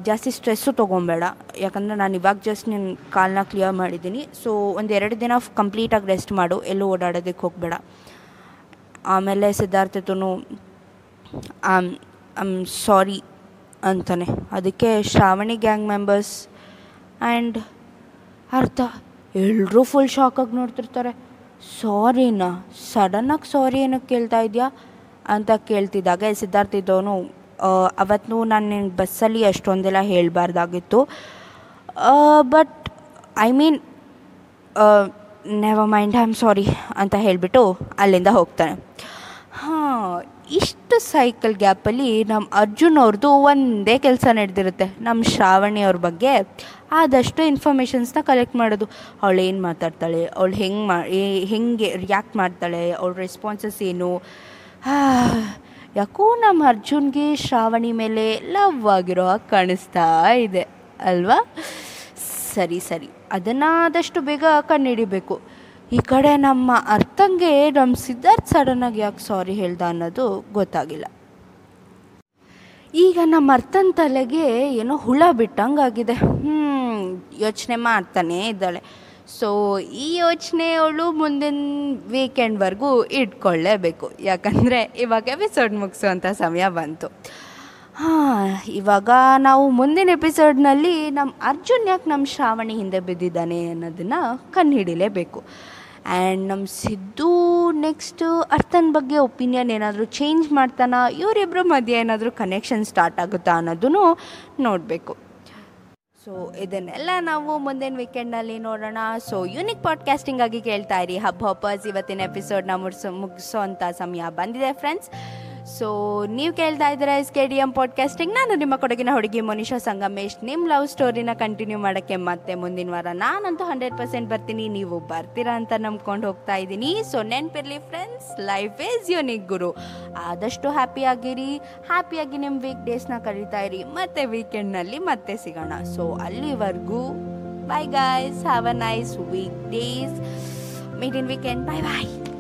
A: ಜಾಸ್ತಿ ಸ್ಟ್ರೆಸ್ಸು ತೊಗೊಬೇಡ. ಯಾಕಂದರೆ ನಾನು ಇವಾಗ ಜಸ್ಟ್ ನಿನ್ನ ಕಾಲನ್ನ ಕ್ಲಿಯರ್ ಮಾಡಿದ್ದೀನಿ. ಸೊ ಒಂದು ಎರಡು ದಿನ ಕಂಪ್ಲೀಟಾಗಿ ರೆಸ್ಟ್ ಮಾಡು. ಎಲ್ಲೂ ಓಡಾಡೋದಕ್ಕೆ ಹೋಗಬೇಡ. ಆಮೇಲೆ ಸಿದ್ಧಾರ್ಥ ಆಮ್ ಐಮ್ ಸಾರಿ ಅಂತಾನೆ. ಅದಕ್ಕೆ ಶ್ರಾವಣಿ ಗ್ಯಾಂಗ್ ಮೆಂಬರ್ಸ್ ಆ್ಯಂಡ್ ಅರ್ಥ ಎಲ್ಲರೂ ಫುಲ್ ಶಾಕಾಗಿ ನೋಡ್ತಿರ್ತಾರೆ. ಸಾರಿನಾ ಸಡನ್ನಾಗಿ ಸಾರಿ ಏನಕ್ಕೆ ಕೇಳ್ತಾ ಇದೆಯಾ ಅಂತ ಕೇಳ್ತಿದ್ದಾಗ ಸಿದ್ಧಾರ್ಥ ಇದ್ದವನು ಅವತ್ತು ನಾನು ನಿನ್ನ ಬಸ್ಸಲ್ಲಿ ಅಷ್ಟೊಂದೆಲ್ಲ ಹೇಳಬಾರ್ದಾಗಿತ್ತು. But I mean never mind I am sorry ಅಂತ ಹೇಳಿಬಿಟ್ಟು ಅಲ್ಲಿಂದ ಹೋಗ್ತಾನೆ. ಹಾಂ ಇಷ್ಟು ಸೈಕಲ್ ಗ್ಯಾಪಲ್ಲಿ ನಮ್ಮ ಅರ್ಜುನ್ ಅವ್ರದ್ದು ಒಂದೇ ಕೆಲಸ ನಡೆದಿರುತ್ತೆ. ನಮ್ಮ ಶ್ರಾವಣಿ ಅವ್ರ ಬಗ್ಗೆ ಆದಷ್ಟು ಇನ್ಫಾರ್ಮೇಷನ್ಸ್ನ ಕಲೆಕ್ಟ್ ಮಾಡೋದು. ಅವಳು ಏನು ಮಾತಾಡ್ತಾಳೆ? ಅವಳು ಹೆಂಗೆ ಮಾ ಹೆಂಗೆ ರಿಯಾಕ್ಟ್ ಮಾಡ್ತಾಳೆ? ಅವಳ ರೆಸ್ಪಾನ್ಸಸ್ ಏನು? ಯಾಕೋ ನಮ್ಮ ಅರ್ಜುನ್ಗೆ ಶ್ರಾವಣಿ ಮೇಲೆ ಲವ್ ಆಗಿರೋ ಹಾಗೆ ಕಾಣಿಸ್ತಾ ಇದೆ. ಅಲ್ವಾ? ಸರಿ ಸರಿ. ಅದನ್ನು ಆದಷ್ಟು ಬೇಗ ಕಂಡುಹಿಡಿಬೇಕು ಈ ಕಡೆ ನಮ್ಮ ಅರ್ಥಂಗೆ ನಮ್ಮ ಸಿದ್ಧಾರ್ಥ್ ಸಡನ್ನಾಗಿ ಯಾಕೆ ಸಾರಿ ಹೇಳ್ದ ಅನ್ನೋದು ಗೊತ್ತಾಗಿಲ್ಲ. ಈಗ ನಮ್ಮ ಅರ್ಥನ ತಲೆಗೆ ಏನೋ ಹುಳ ಬಿಟ್ಟಂಗಾಗಿದೆ. ಹ್ಞೂ ಯೋಚನೆ ಮಾಡ್ತಾನೇ ಇದ್ದಾಳೆ. ಸೊ ಈ ಯೋಚನೆ ಅವಳು ಮುಂದಿನ ವೀಕೆಂಡ್ವರೆಗೂ ಇಟ್ಕೊಳ್ಳೇಬೇಕು ಯಾಕಂದರೆ ಇವಾಗ ಎಪಿಸೋಡ್ ಮುಗಿಸುವಂಥ ಸಮಯ ಬಂತು. ಹಾಂ, ಇವಾಗ ನಾವು ಮುಂದಿನ ಎಪಿಸೋಡ್ನಲ್ಲಿ ನಮ್ಮ ಅರ್ಜುನ್ ಯಾಕೆ ನಮ್ಮ ಶ್ರಾವಣಿ ಹಿಂದೆ ಬಿದ್ದಿದ್ದಾನೆ ಅನ್ನೋದನ್ನು ಕಂಡುಹಿಡಿಲೇಬೇಕು. ಆ್ಯಂಡ್ ನಮ್ಮ ಸಿದ್ದು ನೆಕ್ಸ್ಟ್ ಅರ್ಥನ ಬಗ್ಗೆ ಒಪಿನಿಯನ್ ಏನಾದರೂ ಚೇಂಜ್ ಮಾಡ್ತಾನ? ಇವರಿಬ್ಬರ ಮಧ್ಯೆ ಏನಾದರೂ ಕನೆಕ್ಷನ್ ಸ್ಟಾರ್ಟ್ ಆಗುತ್ತಾ ಅನ್ನೋದನ್ನು ನೋಡಬೇಕು. ಸೊ ಇದನ್ನೆಲ್ಲ ನಾವು ಮುಂದಿನ ವೀಕೆಂಡ್ನಲ್ಲಿ ನೋಡೋಣ. ಸೊ ಯೂನಿಕ್ ಪಾಡ್ಕಾಸ್ಟಿಂಗ್ ಆಗಿ ಕೇಳ್ತಾ ಇರಿ. ಹಬ್ಬ ಹಬ್ಬಸ್ ಇವತ್ತಿನ ಎಪಿಸೋಡ್ನ ಮುಗಿಸೋ ಮುಗಿಸೋ ಸಮಯ ಬಂದಿದೆ ಫ್ರೆಂಡ್ಸ್ ಸೊ ನೀವು ಕೇಳ್ತಾ ಇದ್ದೀರಾ S K D M podcasting ನಾನು ನಿಮ್ಮ ಕೊಡಗಿನ ಹುಡುಗಿ ಮನೀಷಾ ಸಂಗಮೇಶ್. ನಿಮ್ಮ ಲವ್ ಸ್ಟೋರಿನ ಕಂಟಿನ್ಯೂ ಮಾಡೋಕ್ಕೆ ಮತ್ತೆ ಮುಂದಿನ ವಾರ ನಾನಂತೂ ಹಂಡ್ರೆಡ್ ಪರ್ಸೆಂಟ್ ಬರ್ತೀನಿ. ನೀವು ಬರ್ತೀರಾ ಅಂತ ನಂಬ್ಕೊಂಡು ಹೋಗ್ತಾ ಇದ್ದೀನಿ. ಸೊ ನೆನ್ಪಿರ್ಲಿ ಫ್ರೆಂಡ್ಸ್ ಲೈಫ್ ಈಸ್ ಯುನಿಕ್ ಗುರು. ಆದಷ್ಟು ಹ್ಯಾಪಿಯಾಗಿರಿ ಹ್ಯಾಪಿಯಾಗಿ ನಿಮ್ಮ ವೀಕ್ ಡೇಸ್ನ ಕಳೀತಾ ಇರಿ. ಮತ್ತೆ ವೀಕೆಂಡ್ನಲ್ಲಿ ಮತ್ತೆ ಸಿಗೋಣ. ಸೊ ಅಲ್ಲಿವರೆಗೂ bye guys have a nice weekdays meet in weekend bye bye